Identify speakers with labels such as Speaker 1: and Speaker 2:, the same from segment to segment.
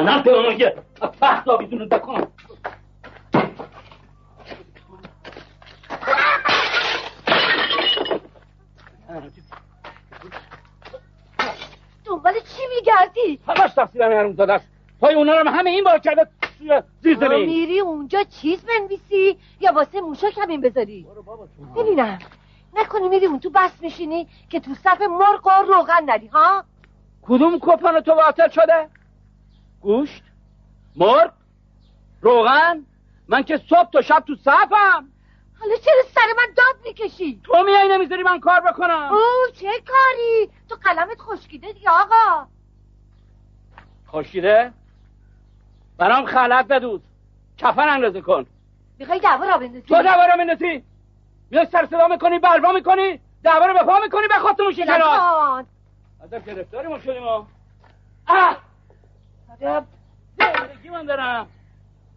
Speaker 1: لعنت به اون که تخت آویزون بکن
Speaker 2: دنبال چی میگردی؟
Speaker 1: همش تقصیر همین حروم زاده است پای اونا رو همه این بار کرده زیر زمین.
Speaker 2: میری اونجا چیز بنویسی یا واسه موشا کمین بذاری. ببینم. نکنی میری اون تو بس میشینی که تو صف مرغ و روغن نری ها؟
Speaker 1: کدوم کپان تو باطل شده؟ گوشت مرغ روغن من که صبح تا شب تو صفم.
Speaker 2: حالا چرا سر من داد می‌کشی؟
Speaker 1: تو میای نمی‌ذاری من کار بکنم.
Speaker 2: او چه کاری؟ تو قلمت خشکیده دی آقا.
Speaker 1: خشکیده؟ برام خلط بدود کفن اندازه کن.
Speaker 2: می‌خوای دعوا را بندازی؟
Speaker 1: تو دعوا را بندازی. میای سر صدا می‌کنی بروا می‌کنی دعوا رو به پا می‌کنی به خودتون میشی کنار ازم گرفتاری ما شدیم اه زندگی من دارم.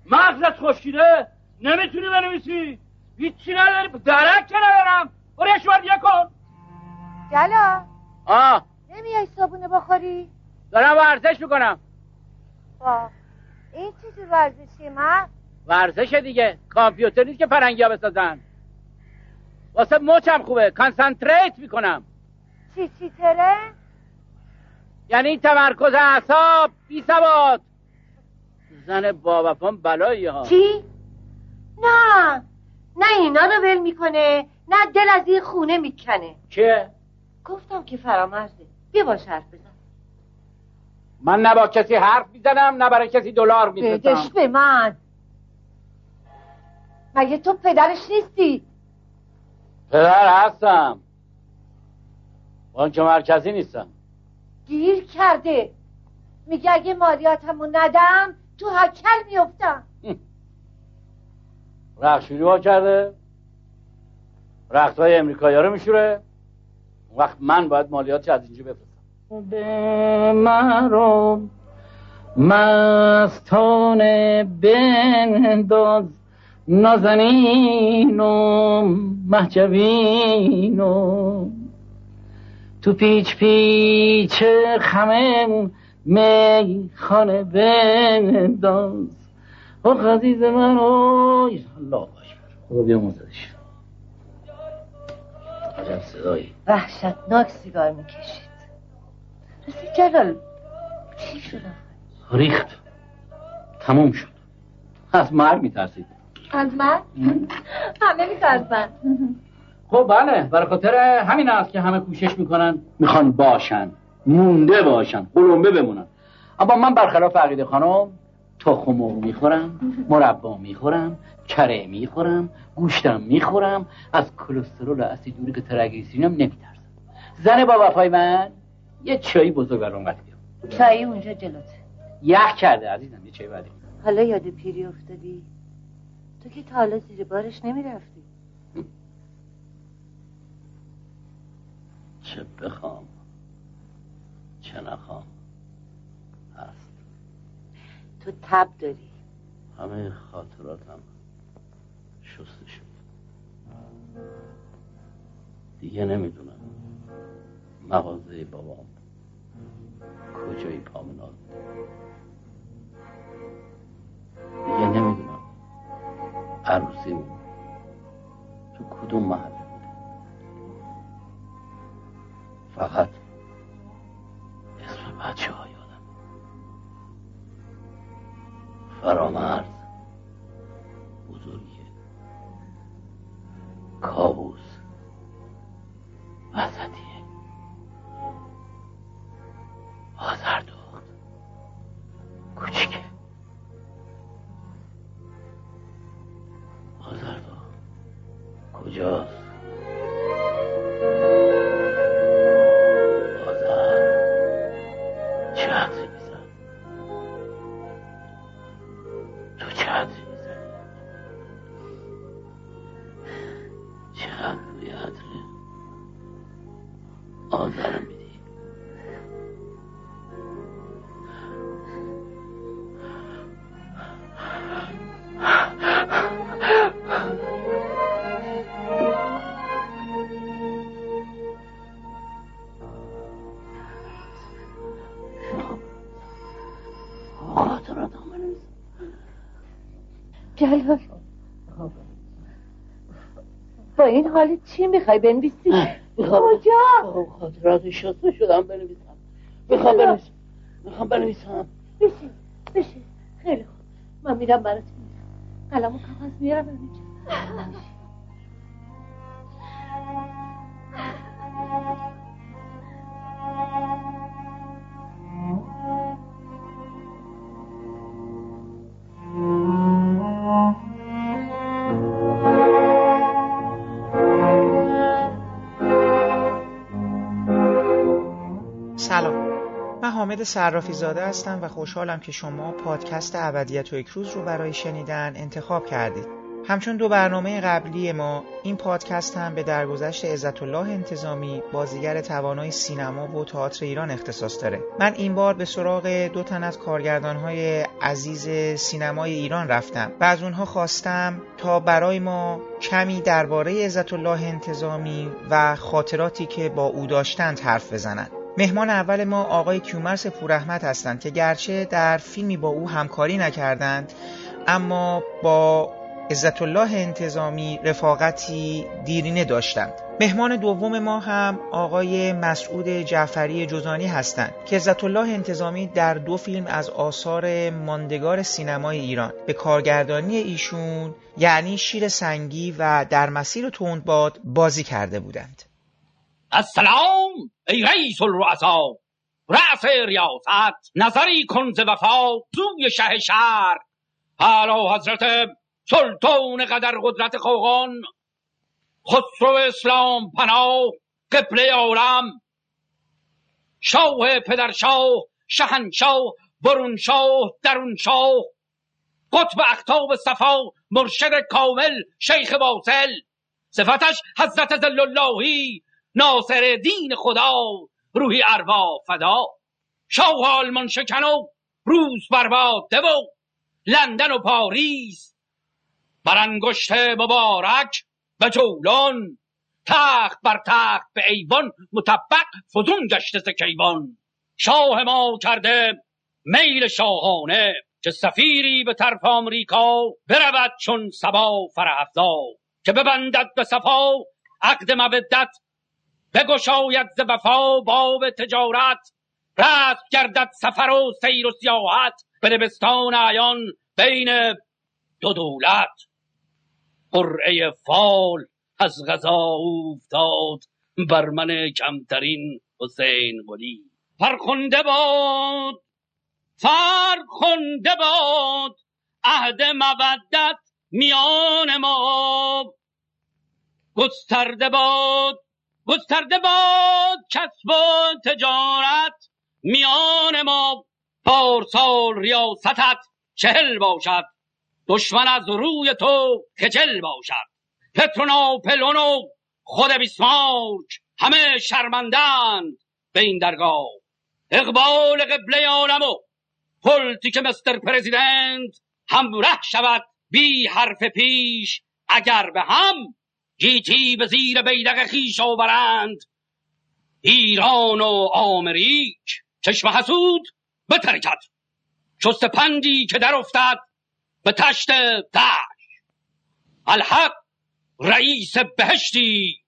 Speaker 1: مغزت خشکیده. نمی‌تونی بنویسی. هیچی نداری. درک که ندارم. برو یه دیگه کن.
Speaker 2: جلا.
Speaker 1: آه.
Speaker 2: نمیای صابونه بخوری؟
Speaker 1: دارم ورزش می‌کنم.
Speaker 2: با این چی جور ورزشی من
Speaker 1: ورزش دیگه. کامپیوتر نیست که پرنگی ها بسازن. واسه موچم خوبه. کانسنتریت می‌کنم.
Speaker 2: چی چی تره؟
Speaker 1: یعنی تمرکز اعصاب بی سواد زن با وفام بلایی ها.
Speaker 2: چی؟ نه نه اینا رو ول می‌کنه نه دل از این خونه می‌کنه.
Speaker 1: چه؟
Speaker 2: گفتم که فرامرزه بیا باش حرف بزن.
Speaker 1: من نه با کسی حرف می‌زنم نه برای کسی دلار میفرستم
Speaker 2: بدش به من. مگه تو پدرش نیستی؟
Speaker 1: پدر هستم. بانک مرکزی نیستم.
Speaker 2: گیر کرده. میگه اگه مالیاتمو ندم تو هکل میفتم
Speaker 1: رخشوری ها کرده. رخت های امریکایی رو میشوره. وقت من باید مالیات از اینجا بفرستم. به مرو مستانه بنداز. نازنین و محجبین و تو پیچ پیچ خمه می خانه بنداز. او عزیز من او الله باش خدا بیا مزدش عجب صدایی.
Speaker 2: وحشتناک سیگار می‌کشید. راستی جلال چی شد
Speaker 1: ریخت. تموم شد. از مرگ میترسید.
Speaker 2: از من؟ همه میترسن.
Speaker 1: خب بله برای خاطر همین است که همه کوشش می‌کنن. می‌خوان باشن مونده باشن قلمبه بمونن. اما من برخلاف عقیده خانم تخم مرغ می‌خورم مربا می‌خورم کره می‌خورم گوشتم می‌خورم از کلسترول و اسیدوریک ترگلیسیرینم نمیترسم. زن با وفای من یه چایی بزرگ برام قد
Speaker 2: چایی اونجا جلوته
Speaker 1: یخ کرده عزیزم یه چای بعدی.
Speaker 2: حالا یاد پیری افتادی؟ تو که تا حالا زیر بارش نمی‌رفتی.
Speaker 1: چه بخوام چه نخوام. هست.
Speaker 2: تو تب داری.
Speaker 1: همه خاطراتم شسته شد. دیگه نمی‌دونم مغازه بابام کجای پامنال دیگه نمی‌دونم عروسیمون تو کدوم محله. فقط اسم بچه ها یادم. فرامرز
Speaker 2: جلال. با این حال چی می‌خوای بنویسی؟ کجا؟
Speaker 3: خاطرات شسته شدم بنویسم. می‌خوام بنویسم. می‌خوام بنویسم.
Speaker 2: بشین بشین. خیلی خوب. من میرم برات میرم قلم و کاغذ میارم
Speaker 4: صرافی زاده هستم و خوشحالم که شما پادکست ابدیت و یک روز رو برای شنیدن انتخاب کردید. همچون دو برنامه قبلی ما این پادکست هم به درگذشت عزت الله انتظامی بازیگر توانای سینما و تئاتر ایران اختصاص داره من این بار به سراغ دو تن از کارگردانهای عزیز سینمای ایران رفتم و از اونها خواستم تا برای ما کمی درباره عزت الله انتظامی و خاطراتی که با او داشتند حرف بزنند مهمان اول ما آقای کیومرس پورحمد هستند که گرچه در فیلمی با او همکاری نکردند اما با عزت الله انتظامی رفاقتی دیرینه داشتند. مهمان دوم ما هم آقای مسعود جعفری جزانی هستند که عزت الله انتظامی در دو فیلم از آثار ماندگار سینمای ایران. به کارگردانی ایشون یعنی شیر سنگی و در مسیر تندباد بازی کرده بودند.
Speaker 1: السلام ای رئیس الرؤسا. رأس ریاست نظری کن ز وفا سوی شه شهر. حالا حضرت سلطان قدر قدرت خوغان. خسرو اسلام پناه قبله عالم. شاه پدرشاه شهنشاه برونشاه درونشاه. قطب اختاب صفا مرشد کامل شیخ واصل. صفتش حضرت زل اللهی ناصر دین خدا روحی اروا فدا. شاه آلمان شکن و روز برباده و لندن و پاریس بر انگشت مبارک و جولان. تخت بر تخت به ایوان مطبق فزون گشته ز کیوان. شاه ما کرده میل شاهانه که سفیری به طرف آمریکا برود چون سبا فرهفزا. که ببندد به صفا عقد مودت بگشاید ز وفا باب تجارت. رست گردد سفر و سیر و سیاحت. به دبستان عیان بین دو دولت. قرعه فال از غذا افتاد بر من کمترین حسین قلی فرخنده باد. فرخنده باد. عهد مودت میان ما. گسترده باد. گسترده باد کسب و تجارت میان ما پارسال ریاستت چهل باشد. دشمن از روی تو خجل باشد. پتروناپلون و خود بیسمارک همه شرمندند به این درگاه. اقبال قبله عالم و پلتیک مستر پرزیدنت همراه شود بی حرف پیش. اگر به هم گیتی به زیر بیدق خیش آورند. ایران و آمریک چشم حسود به ترکت چست پندی که در افتد به تشت دش الحق رئیس بهشتی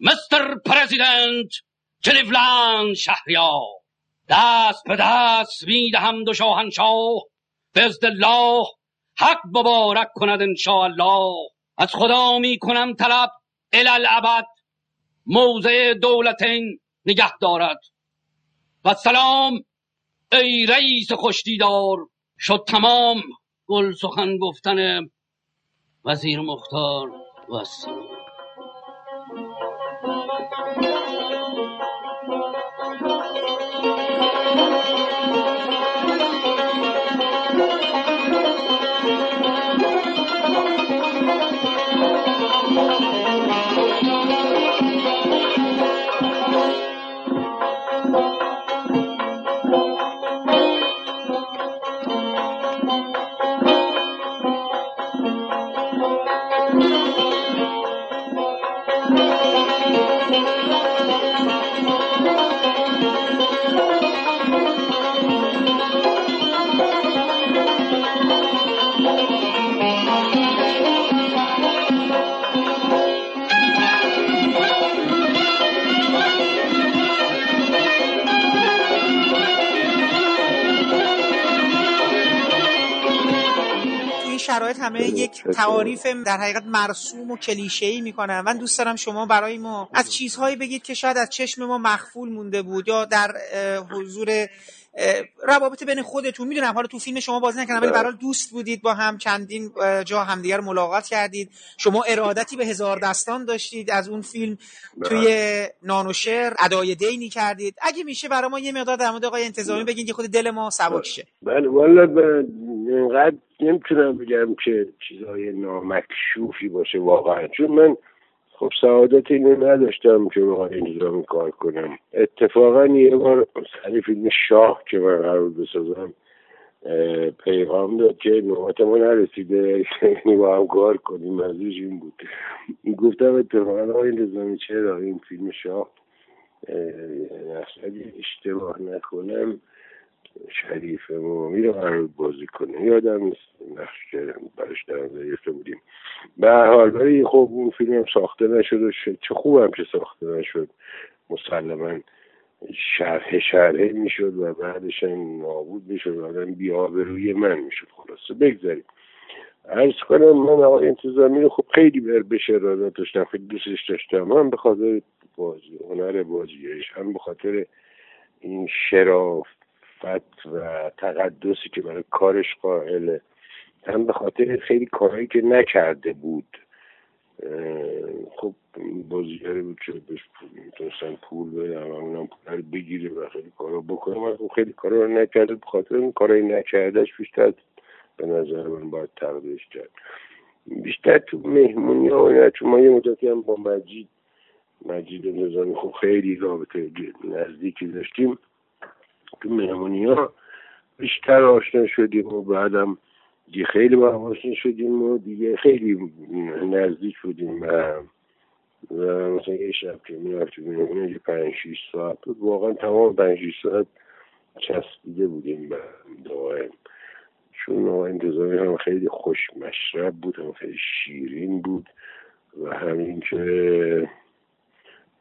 Speaker 1: مستر پرزیدنت کلیولند شهریار. دست به دست می‌دهم دو شاهنشاه. به الله حق مبارک کند الله از خدا می کنم طلب الالعبد موضع دولتین نگه دارد. و سلام ای رئیس خوشدیدار شد تمام گل سخن گفتن وزیر مختار و
Speaker 5: همه یک تعاریف در حقیقت مرسوم و کلیشه‌ای می‌کنن. من دوست دارم شما برای ما از چیزهایی بگید که شاید از چشم ما مخفول مونده بود یا در حضور روابط بین خودتون. می‌دونم حالا تو فیلم شما بازی نکردم ولی بله. برای دوست بودید با هم چندین جا همدیگر ملاقات کردید. شما ارادتی به هزار دستان داشتید از اون فیلم. بله. توی نانوشر ادای دینی کردید. اگه میشه برای ما یه مقدار در مورد آقای انتظامی بگین که خود دل ما سبک شه.
Speaker 6: بله والا اینقدر نمی‌تونم بگم که چیزای نامکشوفی باشه واقعا. چون من خب سعادت اینو نداشتم که بخواد اینجا کار کنم. اتفاقا یه بار سری فیلم شاه که من قرار بسازم پیغام داد که نوبت ما نرسیده. یعنی با هم کار کنیم. منظورش این بود. گفتم اتفاقا آقای نظامی چرا این فیلم شاه اصلا اشتباه نکنم؟ شریف مومی رو قرار بازی کنه. یادم نیست نقش که برش در گرفته بودیم. به حال ولی خب اون فیلم هم ساخته نشد و چه خوبم که ساخته نشد. مسلما شرح شرحه می‌شد و بعدش هم نابود می‌شد و آدم روی من می‌شد. خلاصه بگذاریم. ارز کنم من آقای انتظامی رو خب خیلی بر بشه داشتم خیلی دوستش داشتم. هم به خاطر بازی هنر بازیش هم به خاطر این شراف و تقدسی که برای کارش قائله. هم به خاطر خیلی کارهایی که نکرده بود. خب بازیگری بود که بهش می‌تونستن پول بدن و اونم پول بگیره و خیلی کارا بکنه من خب خیلی کارا رو نکرده. به خاطر اون کارایی نکردهش بیشتر به نظر من باید تقدیرش کرد. بیشتر تو مهمونی ها چون ما یه مدتی هم با مجید مجید نظامی خب خیلی رابطه نزدیکی داشتیم. تو مهمونی ها بیشتر آشنا شدیم و بعدم دیگه خیلی با آشنا شدیم و دیگه خیلی نزدیک بودیم و مثلا یه شب که می‌رفتیم مهمونی یه پنج شیش ساعت واقعا تمام پنج شیش ساعت چسبیده بودیم به دائم چون انتظامی هم خیلی خوش مشرب بود هم خیلی شیرین بود و همین که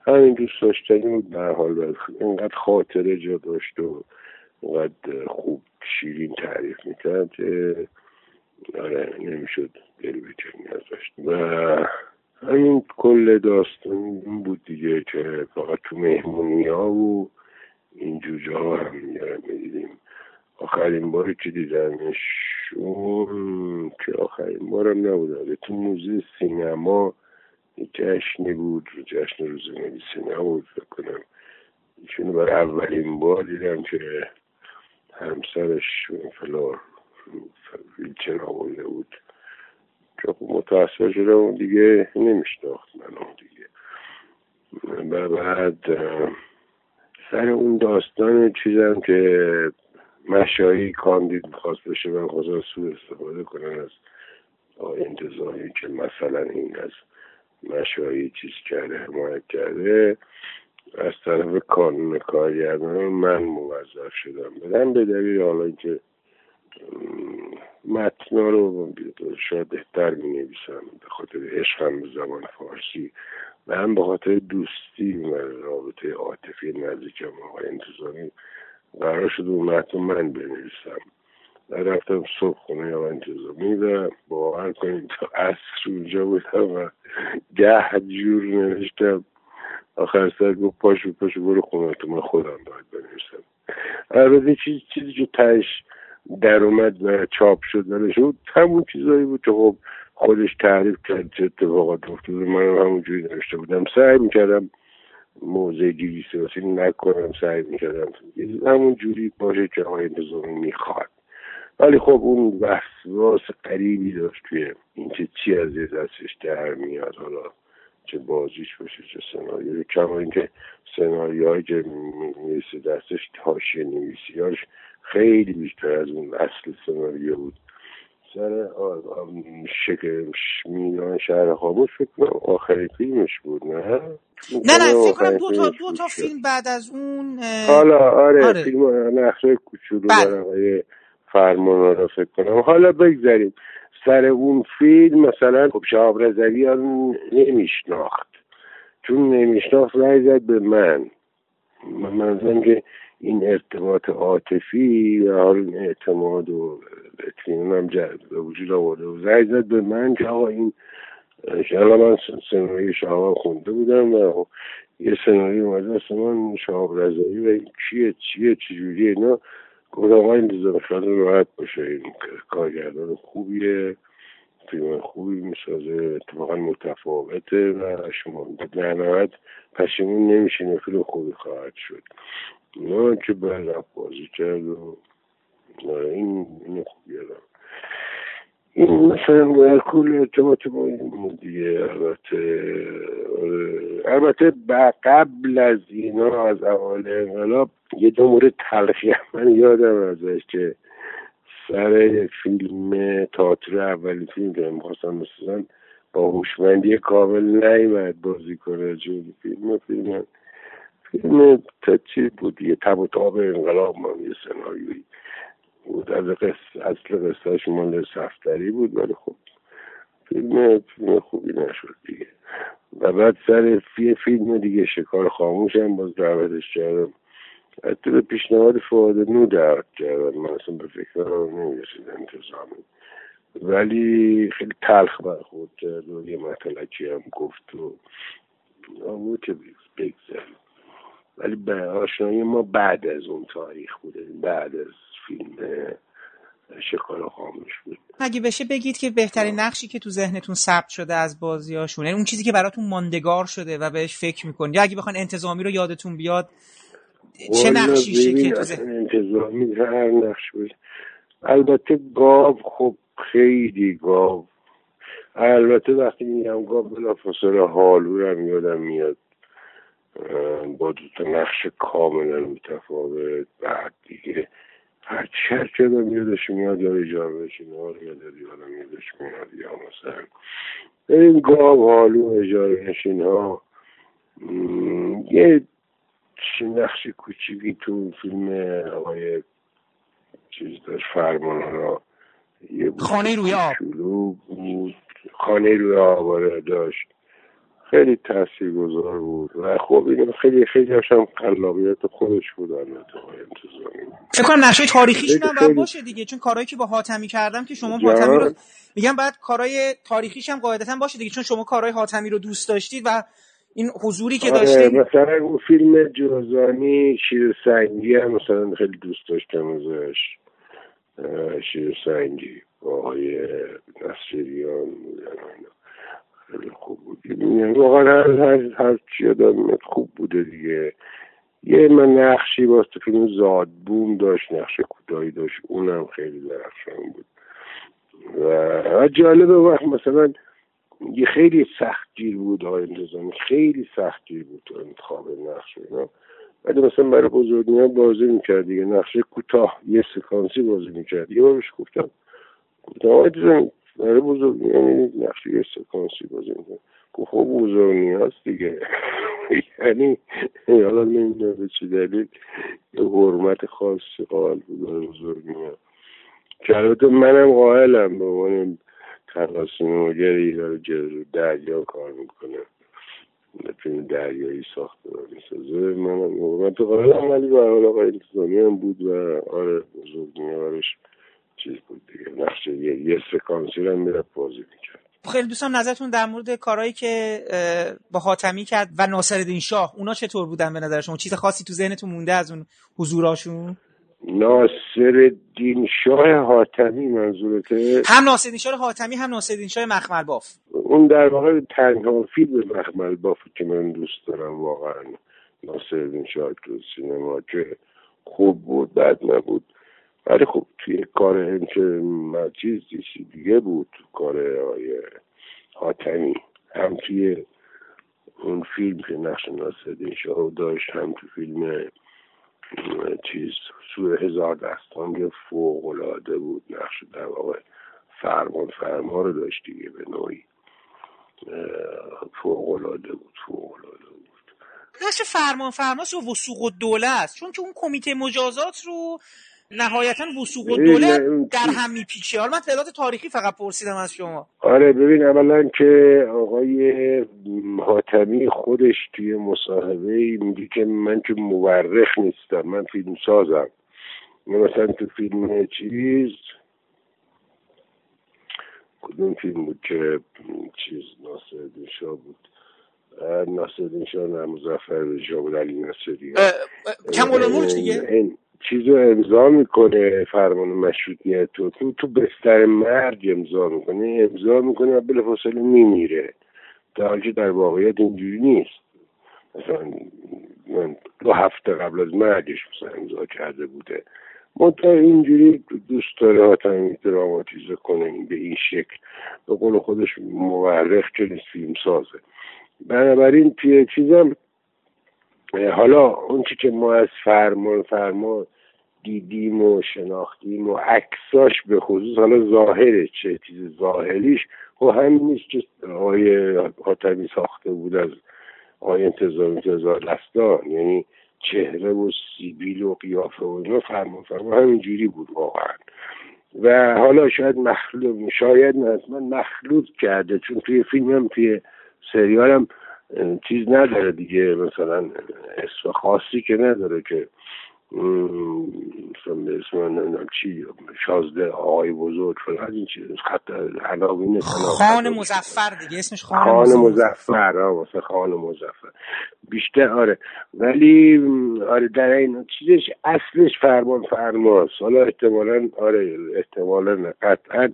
Speaker 6: همین دوست داشتنی بود به حال. اینقدر خاطره جا داشت و اینقدر خوب شیرین تعریف می‌کرد که آره نمی‌شد دل بکنی ازش و همین کل داستان این بود دیگه که فقط تو مهمونی ها و این جوجه ها هم می‌دیدیم آخرین باری که دیدمش که آخرین بارم نبود. تو موزه سینما جشنی بود جشن روز نویسی نبود فکر کنم. ایشونو برای اولین بار دیدم که همسرش فلان ویلچر آورده بود. که خب متاثر شدم اون دیگه نمیشناخت من اون دیگه. و بعد سر اون داستان چیزم که مشایی کاندید می‌خواست بشه من خواست سو استفاده کنن از انتظاری که مثلا این از مشایی چیز کرده حمایت کرده. از طرف کانون کارگردان من موظف شدم بدم به دلیل حالا اینکه متنا رو شاید بهتر می نویسم به خاطر عشقم به زبان فارسی و هم به خاطر دوستی و رابطه عاطفی نزدیکم آقای انتظامی قرار شد اون متن من بنویسم. رفتم صبح خونه آقای انتظامی و باور کنید تا عصر اونجا بودم و ده جور نوشتم. آخر سر گفت پاشو پاشو برو خونه تو. من خودم باید بنویسم. البته چیز چیزی که تش در اومد و چاپ شد و شد همون چیزایی بود که خب خودش تعریف کرد چه اتفاقات افتاد من همونجوری نوشته بودم. سعی می‌کردم موضع گیری سیاسی نکنم. سعی می‌کردم. همون جوری باشه که آقای نظامی می‌خواد. ولی خب اون وسواس قریبی داشت توی اینکه چی از دستش در میاد حالا چه بازیش باشه چه سناریو. کما اینکه سناریوهایی که می‌رسه دستش تاشه نویسیاش خیلی بیشتر از اون اصل سناریو بود. سر شکل میدان شهر خاموش فکر کنم آخرین فیلمش بود نه؟
Speaker 5: نه نه فکر کنم دو تا, دو تا فیلم بعد از اون
Speaker 6: حالا آره, آره. فیلم نخشه کوچولو برای فرمان رو فکر کنم. حالا بگذاریم. سر اون فیلم مثلا خب شهاب رزوی نمیشناخت. چون نمیشناخت رای زد به من. منظورم که این ارتباط عاطفی و حال اعتماد و اطمینان هم به وجود آورده و زنگ زد به من که آقا این شالا من سناریوی شهاب خونده بودم و یه سناریو اومده است من شهاب رضایی و چیه چیه چجوریه اینا؟ گفت آقا این خیال راحت باشه این کارگردان خوبیه فیلم خوبی می‌سازه اتفاقا متفاوته و شما در نهایت پشیمون نمیشین فیلم خوبی خواهد شد. نه که بعد بازی کرد و این این خوبی دارم این مثلا ورکول ارتباط با این دیگه البته البته قبل از اینا از اول انقلاب یه دو مورد تلخی من یادم ازش که سر فیلم تاتر اولی فیلم که می‌خواستم مثلا با هوشمندی کامل نیمد بازی کنه. چون فیلم فیلم فیلم تا چی بود یه تب و تاب انقلاب ما یه سناریوی بود. از قصه اصل قصهش مال سفتری بود ولی خب فیلم فیلم خوبی نشد دیگه. و بعد سر فی فیلم دیگه شکار خاموش هم باز دعوتش کردم. حتی به پیشنهاد فواد نو دعوت کردن من اصلا به فکر رو نمی‌رسید انتظامی ولی خیلی تلخ برخورد کرد و یه مطلقی هم گفت و بود که بگذاریم ولی به آشنایی ما بعد از اون تاریخ بوده. بعد از فیلم شکار خاموش بود.
Speaker 5: اگه بشه بگید که بهترین نقشی که تو ذهنتون ثبت شده از بازیاشون اون چیزی که براتون ماندگار شده و بهش فکر می‌کنید. یا اگه بخوان انتظامی رو یادتون بیاد چه نقشیشه که تو ذهن
Speaker 6: انتظامی هر نقش بود البته گاو خب خیلی گاو. البته وقتی میگم گاو بلا فاصله حالو هم یادم میاد. با دو تا نقش کاملا متفاوت. بعد دیگه هر چه که آدم یادش میاد یا اجابهش اینا رو یاد آدم یادش میاد یا مثلا این گاو حالو اجاره نشین ها یه نقش کوچیکی تو فیلم آقای چیز داشت فرمان را
Speaker 5: یه خانه روی آب.
Speaker 6: بود. خانه روی آب آره داشت. خیلی تاثیر گذار بود. و خب این خیلی خیلی هم قلابیت خودش بود البته
Speaker 5: فکر کنم نقشه تاریخیش هم باید باشه دیگه چون کارهایی که با حاتمی کردم که شما حاتمی رو میگم بعد کارهای تاریخیش هم قاعدتا باشه دیگه چون شما کارهای حاتمی رو دوست داشتید و این حضوری که
Speaker 6: آره
Speaker 5: داشتید
Speaker 6: مثلا اون فیلم جوزانی شیر سنگی هم مثلا خیلی دوست داشتم ازش. شیر سنگی با آقای نصیریان خیلی خوب بود. یعنی واقعا هر هر هر چی آدم خوب بوده دیگه. یه من نقشی واسه فیلم زادبوم داشت نقش کوتاهی داشت. اونم خیلی درخشان بود. و جالبه وقت مثلا یه خیلی سخت گیر بود آقای انتظامی. خیلی سخت گیر بود تو انتخاب نقش اینا. ولی مثلا برای بزرگی بازی می‌کرد دیگه. نقشه کوتاه یه سکانسی بازی می‌کرد. یه بارش گفتم. گفتم آقای برای بزرگ یعنی نقشه یه سکانسی بازی می‌کنه گفت خب بزرگ نیاز دیگه. یعنی حالا نمی‌دونم به چی دلیل. یه حرمت خاصی قائل بود برای بزرگ نیاز که البته منم قائلم به عنوان تقاسیمگری داره دریا کار می‌کنه. فیلم دریایی ساخته و می‌سازه. منم قائلم ولی به حال آقا انتظامی هم بود و آره بزرگ نیاز چیز بود دیگه. نقشه یه, یه سکانسی رو میره بازی می‌کرد.
Speaker 5: خیلی دوستان نظرتون در مورد کارهایی که با حاتمی کرد و ناصرالدین شاه اونا چطور بودن به نظر شما؟ چیز خاصی تو ذهنتون مونده از اون حضوراشون؟
Speaker 6: ناصر دین شاه حاتمی منظورته؟
Speaker 5: هم ناصر شاه حاتمی هم ناصر شاه مخمل باف
Speaker 6: اون در واقع تنها فیلم مخمل باف که من دوست دارم واقعا ناصر شاه تو سینما که خوب بود بد نبود. ولی خب توی کار که چیز دیگه بود کار های حاتمی هم توی اون فیلم که نقش ناصرالدین شاه داشت هم تو فیلم چیز سوی هزار دستان که فوق بود. نقش در واقع فرمان فرما رو داشت دیگه به نوعی. فوق العاده بود فوق العاده بود.
Speaker 5: نقش فرمان فرماست و وسوق الدوله است. چون که اون کمیته مجازات رو نهایتا وسوق و دوله در هم میپیچه. حالا من تعداد تاریخی فقط پرسیدم از شما.
Speaker 6: آره ببین اولا که آقای حاتمی خودش توی مصاحبه میگه که من که مورخ نیستم من فیلم سازم. مثلا تو فیلم چیز کدوم فیلم بود که چیز ناصر شاه بود؟ ناصر شاه نه مزفر شاه بود علی ناصری
Speaker 5: کمال دیگه
Speaker 6: چیز رو امضا می‌کنه فرمان مشروطیت تو. تو تو بستر مرگ امضا می‌کنه. امضا می‌کنه و بلافاصله میمیره. در حالی در واقعیت اینجوری نیست. مثلا من دو هفته قبل از مرگش مثلا امضا کرده بوده. منتها اینجوری دوست داره حاتمی دراماتیزه کنه این به این شکل. به قول خودش مورخ که نیست فیلم سازه بنابراین توی چیزم حالا اون که ما از فرمان فرمان دیدیم و شناختیم و عکساش به خصوص حالا ظاهرش چه چیز ظاهریش خب همین نیست که آقای حاتمی ساخته بود از آقای انتظار انتظار لستان یعنی چهره و سیبیل و قیافه و اینا فرمان فرمان همینجوری بود واقعا. و حالا شاید مخلوط شاید حتما مخلوط کرده چون توی فیلم هم توی سریال هم چیز نداره دیگه مثلا اسم خاصی که نداره که مثلا به اسم چی شازده آقای بزرگ فلان این چیز خط عناوین
Speaker 5: خان مزفر دیگه اسمش خان,
Speaker 6: خان مزفر واسه خان مزفر بیشتر آره. ولی آره در این چیزش اصلش فرمان فرماست. حالا احتمالا آره احتمالا قطعا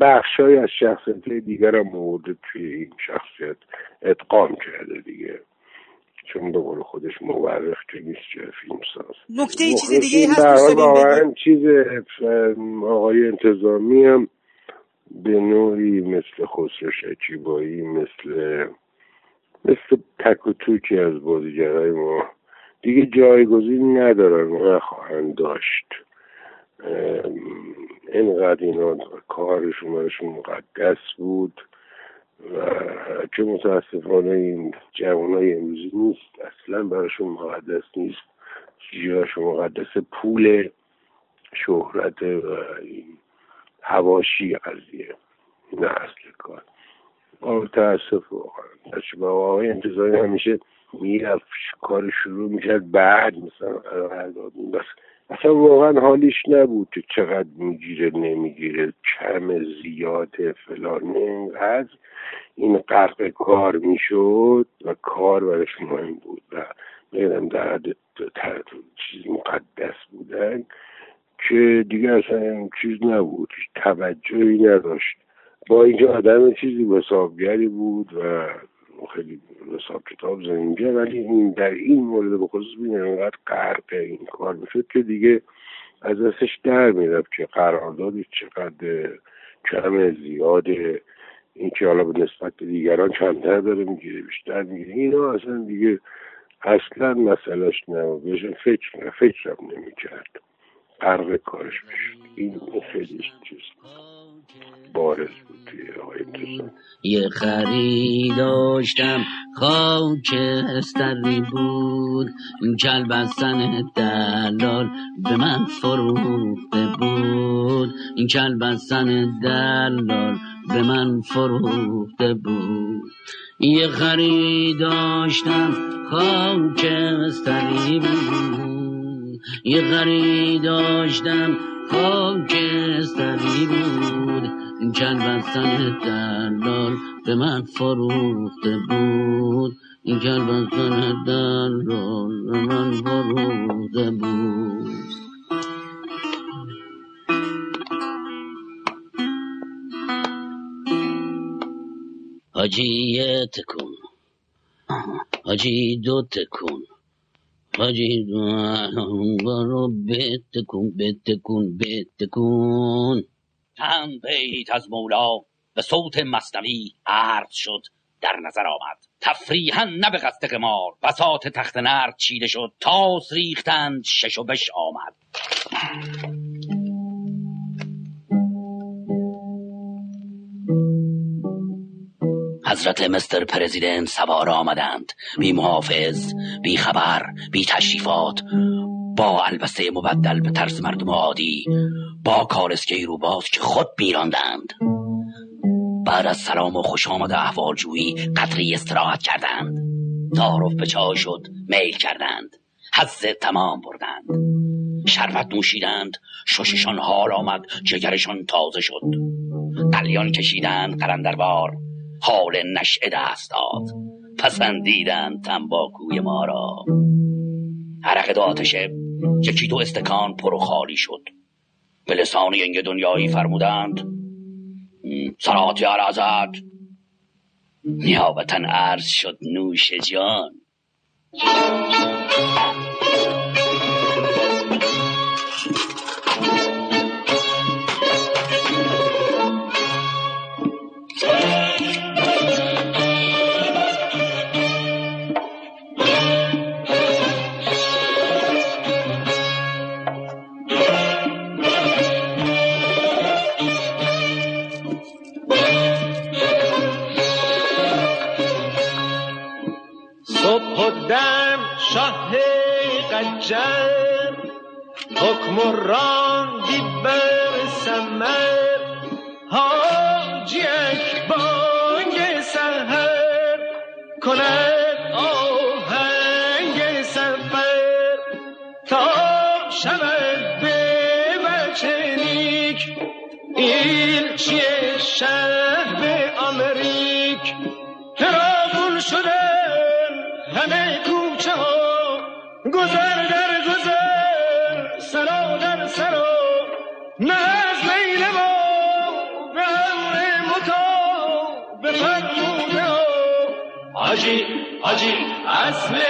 Speaker 6: بخشای از شخصیت دیگر هم مورد توی این شخصیت اتقام کرده دیگه. چون به قول خودش مورخ که نیست چه فیلم ساز.
Speaker 5: نکته چیز دیگه هست واقعا
Speaker 6: چیز آقای انتظامی هم به نوعی مثل خسرو شکیبایی مثل مثل تک و توکی از بازیگرهای ما. دیگه جایگزین ندارن و خواهند داشت. اینقدر اینا کارشون برشون مقدس بود و که متاسفانه این جوان های امروزی نیست. اصلا براشون مقدس نیست. چیزاشون مقدس پول شهرت و این هواشی قضیه. نه اصل کار. با تاسف واقعا. آقای انتظاری همیشه می‌رفت کار شروع می‌کرد بعد مثلا بس اصلا واقعا حالیش نبود که چقدر می‌گیره نمی‌گیره کم زیاده فلان. اینقدر این غرق کار می‌شد و کار برش مهم بود و میدم در چیز مقدس بودن که دیگه اصلا چیز نبود. توجهی نداشت. با اینکه آدم چیزی حسابگری بود و خیلی حساب کتاب زنگه ولی این در این مورد به خصوص بین انقدر این کار می‌شد که دیگه از دستش در می‌رفت که قراردادش چقدر کم این که حالا به نسبت دیگران کمتر داره می‌گیره بیشتر می‌گیره. اینا اصلا دیگه اصلا مسئلهش نبود فکر فکرم نمی‌کرد. غرق کارش می‌شد این خیلی چیز. بارز بود توی
Speaker 1: یه خری داشتم خاک استری بود. کل بستن دلال به من فروخته بود. این کل بستن دلال به من فروخته بود. یه خری داشتم خاک استری بود. یه خری داشتم خاکستری بود. چند بستن دلال به من فروخته بود. این کلبستان دلال به من فروخته بود. حاجی تکون. حاجی دو تکون. حاجی برو بتکون بتکون بتکون هم بیت از مولا به صوت مصنوی عرض شد در نظر آمد. تفریحا نه به قصد قمار بساط تخت نرد چیده شد تاس ریختند شش و بش آمد. حضرت مستر پرزیدنت سوار آمدند. بی محافظ بی خبر بی تشریفات با البسه مبدل به طرز مردم عادی با کارسکه روباز که خود میراندند بعد از سلام و خوش آمد احوالجویی قدری استراحت کردند. تعارف به چای شد میل کردند. حز تمام بردند. شربت نوشیدند شششان حال آمد جگرشان تازه شد. قلیان کشیدند قلندربار. حال نشعه دست داد پسندیدند تنباکوی ما را. عرق دو آتشه یکی دو استکان پر خالی شد. به لسان ینگ دنیایی فرمودند سراتی عرضت نیابتا عرض شد نوش جان.
Speaker 7: قجر حکم راندی بر سمر. حاجی بانگ سهر کند آهنگ سفر. تا شود به بچه نیک ایلچی شهر آمریک؟ ترابون شدن همه کوچه ها گذر حاجی حاجی اصل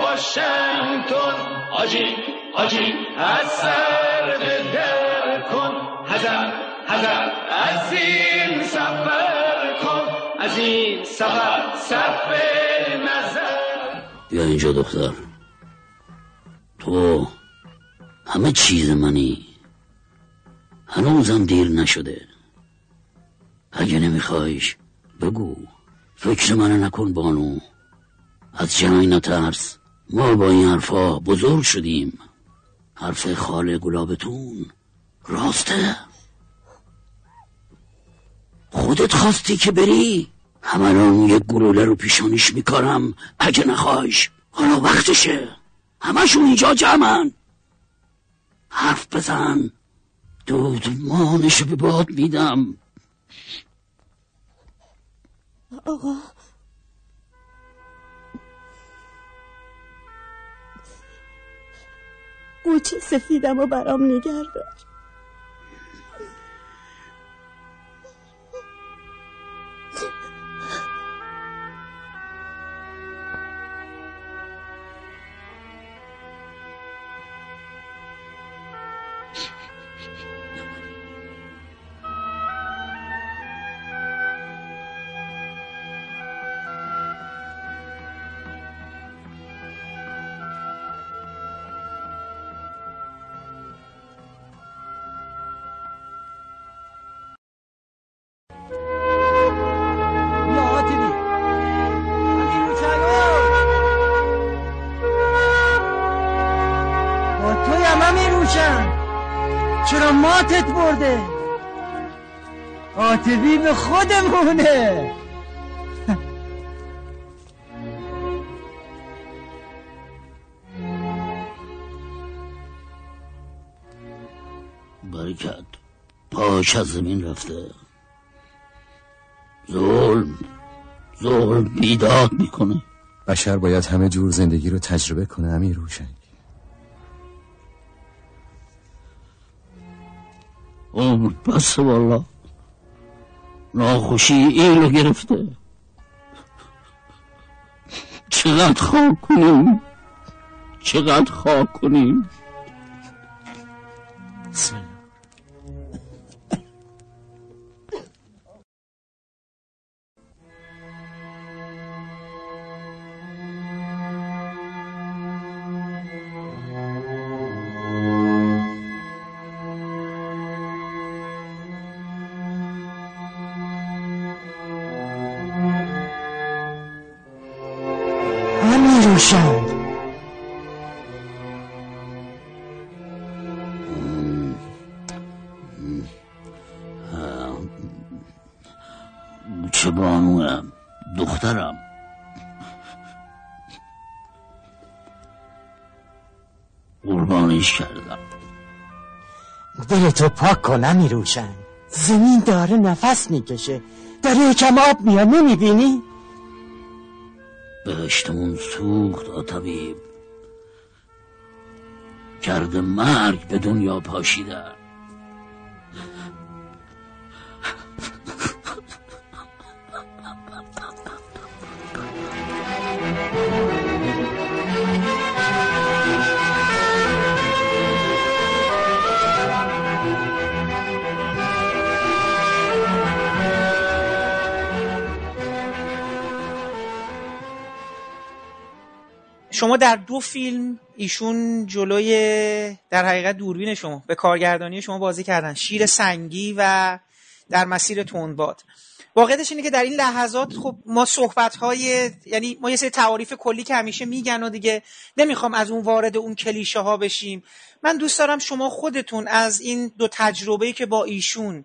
Speaker 7: واشنگتن حاجی حاجی از سر در کن. حذر حذر از این سفر کن. از این سفر صرف نظر.
Speaker 1: بیا اینجا دختر. تو همه چیز منی. هنوزم دیر نشده. اگه نمیخوایش بگو. فکر منو نکن بانو. از جنگ نترس. ما با این حرفا بزرگ شدیم. حرف خاله گلابتون راسته. خودت خواستی که بری؟ همه یک گلوله رو پیشانیش میکارم. اگه نخوایش حالا وقتشه. همشون اینجا جمعن. حرف بزن. دود مانشو به باد میدم.
Speaker 8: آقا. قوچه سفیدم و برام نگردار
Speaker 9: ماتت برده. آتبی به خودمونه.
Speaker 1: برکت پاش از زمین رفته. ظلم ظلم بیداد می‌کنه.
Speaker 10: بشر باید همه جور زندگی رو تجربه کنه امیر روشنگ
Speaker 1: عمر بس والا ناخوشی اینو گرفته چقدر خاک کنیم چقدر خاک کنیم
Speaker 9: دلتو پاک کن امی روشن زمین داره نفس می‌کشه. داره یکم آب میاد نمی‌بینی؟
Speaker 1: بهشتمون سوخت آتبیب کرده مرگ به دنیا پاشیده.
Speaker 5: شما در دو فیلم ایشون جلوی در حقیقت دوربین شما به کارگردانی شما بازی کردن. شیر سنگی و در مسیر تندباد. واقعیتش اینه که در این لحظات خب ما صحبت های یعنی ما یه سری تعاریف کلی که همیشه میگن و دیگه نمی‌خوام از اون وارد اون کلیشه ها بشیم. من دوست دارم شما خودتون از این دو تجربه که با ایشون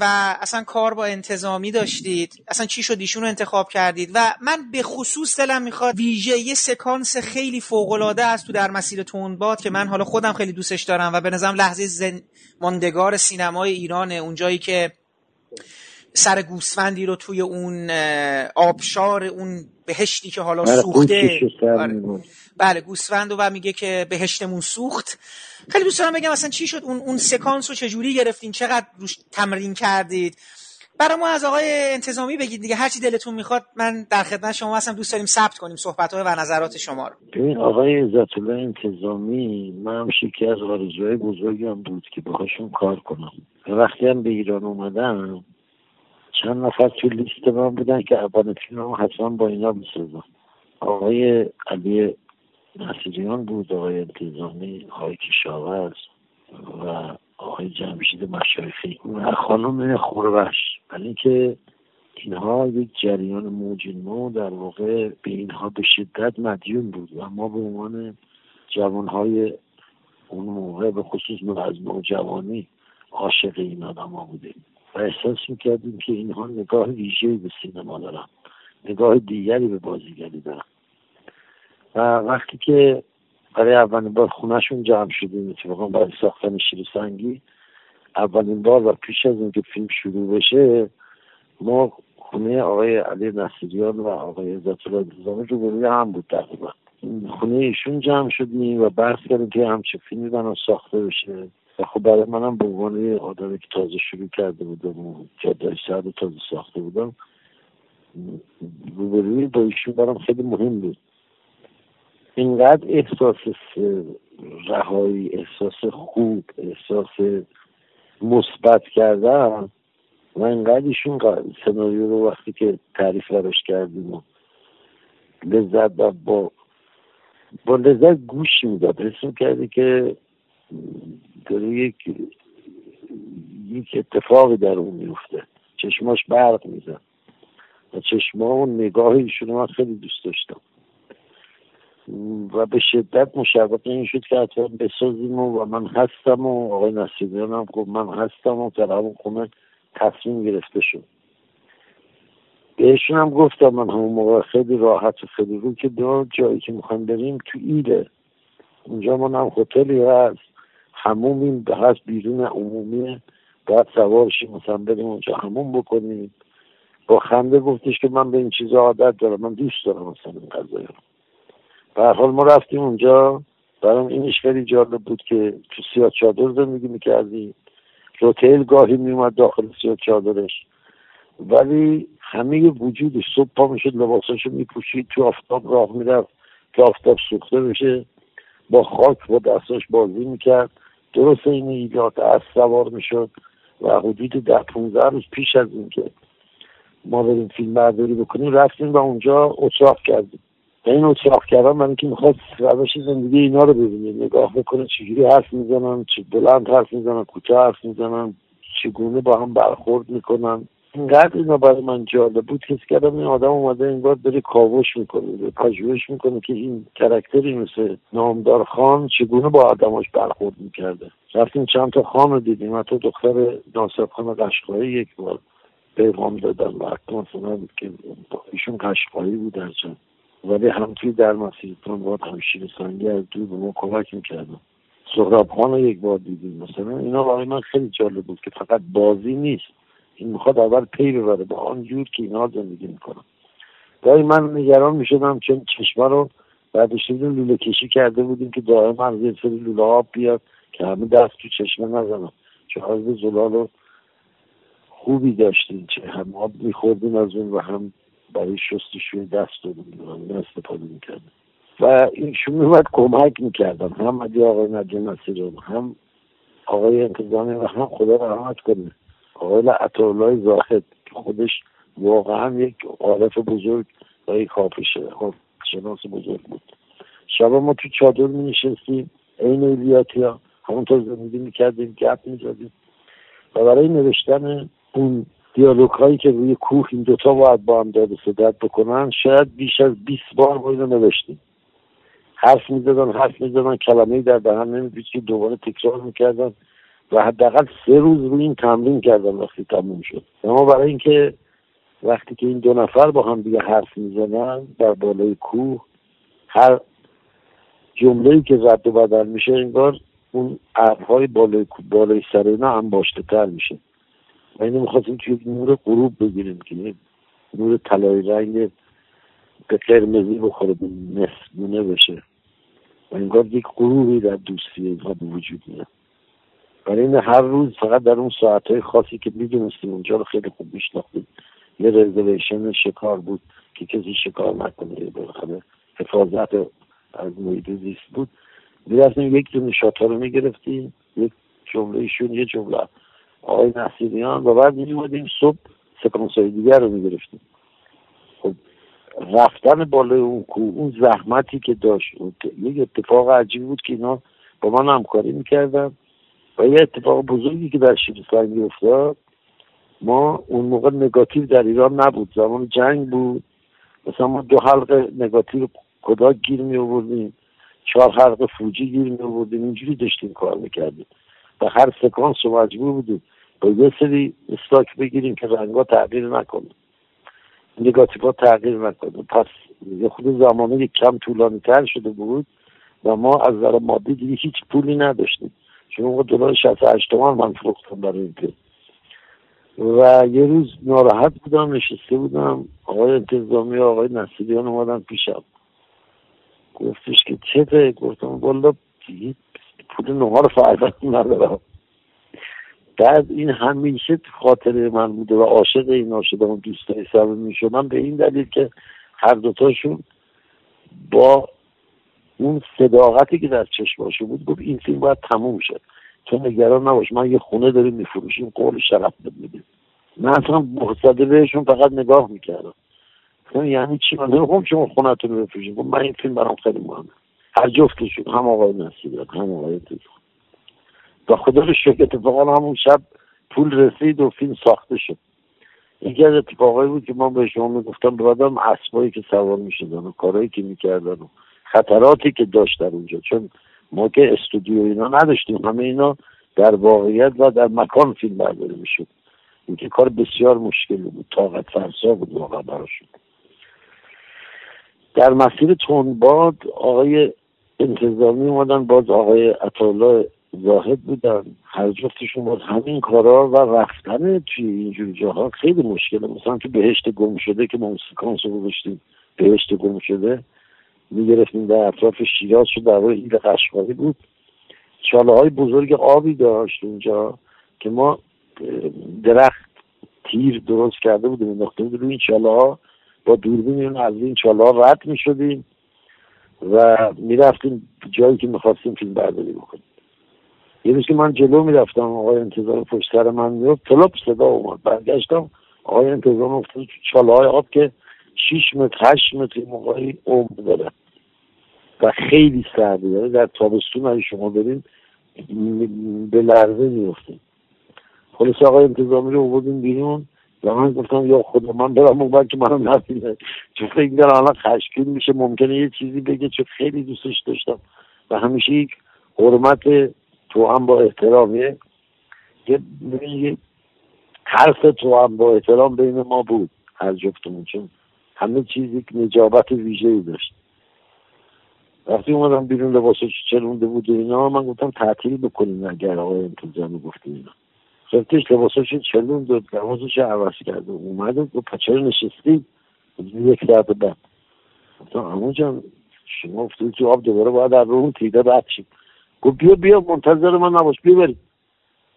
Speaker 5: و اصلا کار با انتظامی داشتید. اصلا چی شد؟ ایشون رو انتخاب کردید. و من به خصوص دلم می‌خواد ویژه یه سکانس خیلی فوق العاده است تو در مسیر تندباد که من حالا خودم خیلی دوستش دارم و به نظرم لحظه زن... ماندگار سینمای ایرانه. اونجایی که سر گوسفندی رو توی اون آبشار اون بهشتی که حالا
Speaker 11: آره،
Speaker 5: سوخته. بله گوسفند و میگه که بهشتمون سوخت. خیلی دوست دارم بگم اصلا چی شد؟ اون اون سکانس رو چجوری گرفتین؟ چقدر روش تمرین کردید؟ برای ما از آقای انتظامی بگید دیگه هرچی دلتون می‌خواد من در خدمت شما هستم. دوست داریم ثبت کنیم صحبت و نظرات شما رو.
Speaker 11: ببین آقای عزت انتظامی من هم یکی از آرزوهای بزرگم بود که بخواشون کار کنم. وقتی هم به ایران اومدم چند نفر تو لیست من بودن که اول فیلم حتما با اینا بسازم. آقای علی نصیریان بود آقای انتظامی آقای کشاورز و آقای جمشید مشایخی. و خانم خوربش ولی که اینها یک جریان موج نو در واقع به اینها به شدت مدیون بود و ما به عنوان جوانهای اون موقع به خصوص از نوجوانی عاشق این آدم ها بودیم. و احساس می‌کردیم که اینها نگاه ویژه‌ای به سینما دارن نگاه دیگری به بازیگری دارن. و وقتی که برای اولین بار خونهشون جمع شدیم اتفاقا برای ساختن شیر سنگی اولین بار و پیش از اینکه فیلم شروع بشه ما خونه آقای علی نصیریان و آقای عزت الله رو بروی هم بود تقریبا. خونه ایشون جمع شدیم و بحث کردیم که همچه فیلمی بنا ساخته بشه. و خب برای منم به عنوان آدمی که تازه شروع کرده بودم و شهر رو تازه ساخته بودم روبروی با ایشون برام خیلی مهم بود. اینقدر احساس رهایی احساس خوب احساس مثبت کردم و اینقدر ایشون سناریو رو وقتی که تعریف براش کردیم و لذت و با با لذت گوش می‌داد. حس کردی که داره یک یک اتفاقی در اون میفته چشماش برق میزن و چشما و نگاه ایشون من خیلی دوست داشتم. و به شدت مشوق این شد که حتما بسازیم و, و من هستم و آقای نصیریان هم گفت من هستم و در همون خونه تصمیم گرفته شد. بهشون هم گفتم من همون موقع خیلی راحت و خیلی رو که دو جایی که می‌خوایم بریم تو ایله. اونجا ما هم هتلی هست. همومیم به هست بیرون عمومی. باید سوار شیم مثلا بریم اونجا هموم بکنیم. با خنده گفتش که من به این چیزا عادت دارم. من دوست دارم مثلا این قضایی رو. به حال ما رفتیم اونجا. برام اینش خیلی جالب بود که تو سیاه چادر زندگی می‌کردیم روتیل گاهی میومد داخل سیاه چادرش. ولی همه وجودش صبح پا می‌شد لباساشو میپوشید تو آفتاب راه می‌رفت که آفتاب سوخته بشه با خاک با دستاش بازی می‌کرد. درست این ایلات از سوار می‌شد و حدود ده پونزه روز پیش از اینکه ما بریم فیلم برداری بکنیم رفتیم و اونجا اتراق کردیم. این اتراق کردن من که می‌خواد روش زندگی اینا رو ببینیم. نگاه بکنه چجوری حرف می‌زنن چه بلند حرف می‌زنن کوتاه حرف می‌زنن چگونه با هم برخورد می‌کنن. اینقدر اینا برای من جالب بود که کردم این آدم اومده انگار داره کاوش می‌کنه پژوهش می‌کنه که این کرکتری مثل نامدار خان چگونه با آدماش برخورد می‌کرده. رفتیم چند تا خان رو دیدیم. حتی دختر ناصر خان قشقایی یک بار پیغام دادن و حتی مثلا که ایشون قشقایی بود هرچند. ولی هم توی در مسیرتان باید همشیر سنگی از دور به ما کمک می‌کردن. سهراب خان رو یک بار دیدیم. مثلا اینا برای من خیلی جالب بود که فقط بازی نیست. این می‌خواد اول پی ببره. با آن جور که اینا زندگی می‌کنن. گاهی من نگران می‌شدم چون چشمه رو بعدش لوله کشی کرده بودیم که دائم از یه سری لوله آب بیاد که همه دست تو چشمه نزنم چه حالت زلال خوبی داشتیم چه هم آب میخوردیم از اون و هم برای شستشوی دست دادیم استفاده می‌کردیم و ایشون میومد کمک می‌کردم هم علی آقای نجم نصیرون هم آقای انتظامی و هم خدا رحمت کنه. آقای عطاالله زاهد که خودش واقعا یک عارف بزرگ و یک حافظ شناس بزرگ بود. شبا ما تو چادر می نشستیم این ایلیاتی ها همونطور زندگی می‌کردیم گپ می‌زدیم. و برای نوشتن اون دیالوگ هایی که روی کوه این دوتا باید با هم داد صدت بکنن شاید بیش از 20 بار ما اینو نوشتیم. حرف می‌زدن حرف می‌زدن کلمه در دهن نمیپیچ که دوباره تکرار می‌کردن و حداقل سه روز روی این تمرین کردن وقتی تموم شد. اما برای اینکه وقتی که این دو نفر با هم دیگه حرف می‌زنن در بالای کوه هر جمله که رد و بدل میشه انگار اون ابرهای بالای بالای سر اینا هم باشته تر میشه. و اینو می‌خواستیم توی نور غروب بگیریم که نور طلایی رنگ به قرمزی بخوره به نصفونه بشه. و انگار یک غروبی در دوستی اینها به وجود میاد. برای این هر روز فقط در اون ساعتهای خاصی که می‌دونستیم اونجا رو خیلی خوب میشناختیم. یه رزرویشن شکار بود که کسی شکار نکنه بالاخره حفاظت از محیط زیست بود. می‌رفتیم یک دونه شاتا رو می‌گرفتیم یک جمله ایشون یه جمله آقای نصیریان و بعد میومدیم صبح سکانس های دیگر رو می‌گرفتیم خب رفتن بالای اون کو اون زحمتی که داشت یک اتفاق عجیب بود که اینا با من همکاری می‌کردن و یه اتفاق بزرگی که در شیر افتاد ما اون موقع نگاتیو در ایران نبود زمان جنگ بود. مثلا ما دو حلقه نگاتیو کدا گیر می آوردیم چهار حلقه فوجی گیر می آوردیم اینجوری داشتیم کار می‌کردیم. و هر سکانس رو مجبور بودیم با یه سری استاک بگیریم که رنگا تغییر نکنه. نگاتیو ها تغییر نکنه. پس یه خود زمانه کم طولانی تر شده بود و ما از نظر مادی دیگه هیچ پولی نداشتیم. چون موقع دلار 68 تومن من فروختم برای این و یه روز ناراحت بودم نشسته بودم. آقای انتظامی و آقای نصیریان اومدن پیشم. گفتش که چته؟ گفتم والا پول نهار فردا ندارم بعد این همیشه خاطر من بوده و عاشق این شدم و دوستای صمیمی شدم به این دلیل که هر دوتاشون با اون صداقتی که در چشماشو بود گفت این فیلم باید تموم شد تو نگران نباش من یه خونه داریم میفروشیم قول شرف میدیم. من اصلا محصده بهشون فقط نگاه می‌کردم. یعنی چی؟ من نمی‌خوام شما خونتون رو بفروشیم خب من این فیلم برام خیلی مهمه. هر جفتشون هم آقای نصیب هم آقای تیزخون و خدا رو شکر اتفاقا همون شب پول رسید و فیلم ساخته شد. یکی از اتفاقایی بود که من به شما می‌گفتم برادم اسبایی که سوار می‌شدن و کارهایی که می‌کردن و خطراتی که داشت در اونجا. چون ما که استودیو اینا نداشتیم همه اینا در واقعیت و در مکان فیلم برداری می‌شد. اینکه کار بسیار مشکلی بود طاقت فرسا بود واقعا براشون. در مسیر تونباد آقای انتظامی اومدن باز آقای عطاالله زاهد بودن. هر جفتشون باز همین کارا و رفتن توی اینجور جاها خیلی مشکله. مثلا تو بهشت گم شده که ما سکانس رو گذاشتیم بهشت گم شده می‌گرفتیم در اطراف شیراز شد در ایل بود. چاله های بزرگ آبی داشت اونجا که ما درخت تیر درست کرده بودیم انداخته بودیم روی این چاله ها با دوربین از این چاله ها رد می شدیم و می‌رفتیم جایی که می‌خواستیم فیلم برداری بکنیم. یه روز که من جلو می‌رفتم آقای انتظار پشت سر من میفت طلب صدا اومد. برگشتم آقای انتظار افتاد تو چاله های آب که 6 متر 8 متر موقعی عمر داره و خیلی سرده داره. در تابستون اگه شما برین به لرزه میفتیم خلاص آقای انتظامی رو بودیم بیرون. و من گفتم یا خدا من برم اون که منم نبینه چون فکر دارم الان خشکین میشه ممکنه یه چیزی بگه چون خیلی دوستش داشتم. و همیشه یک حرمت تو هم با احترامیه. یه حرف تو هم با احترام بین ما بود. هر جفتمون چون همه چیز یک نجابت ویژه داشت. وقتی اومدم بیرون لباسش چلونده بود و اینا من گفتم تعطیل بکنیم اگر آقای انتظامی گفته اینا. رفتش لباسش چلوند و لباسش عوض کرد و اومد و گفت چرا نشستی. یک ساعت بعد. گفتم امو جان شما افتید تو آب دوباره باید در رو تیده رد شید گفت بیا بیا منتظر من نباش بیا بریم.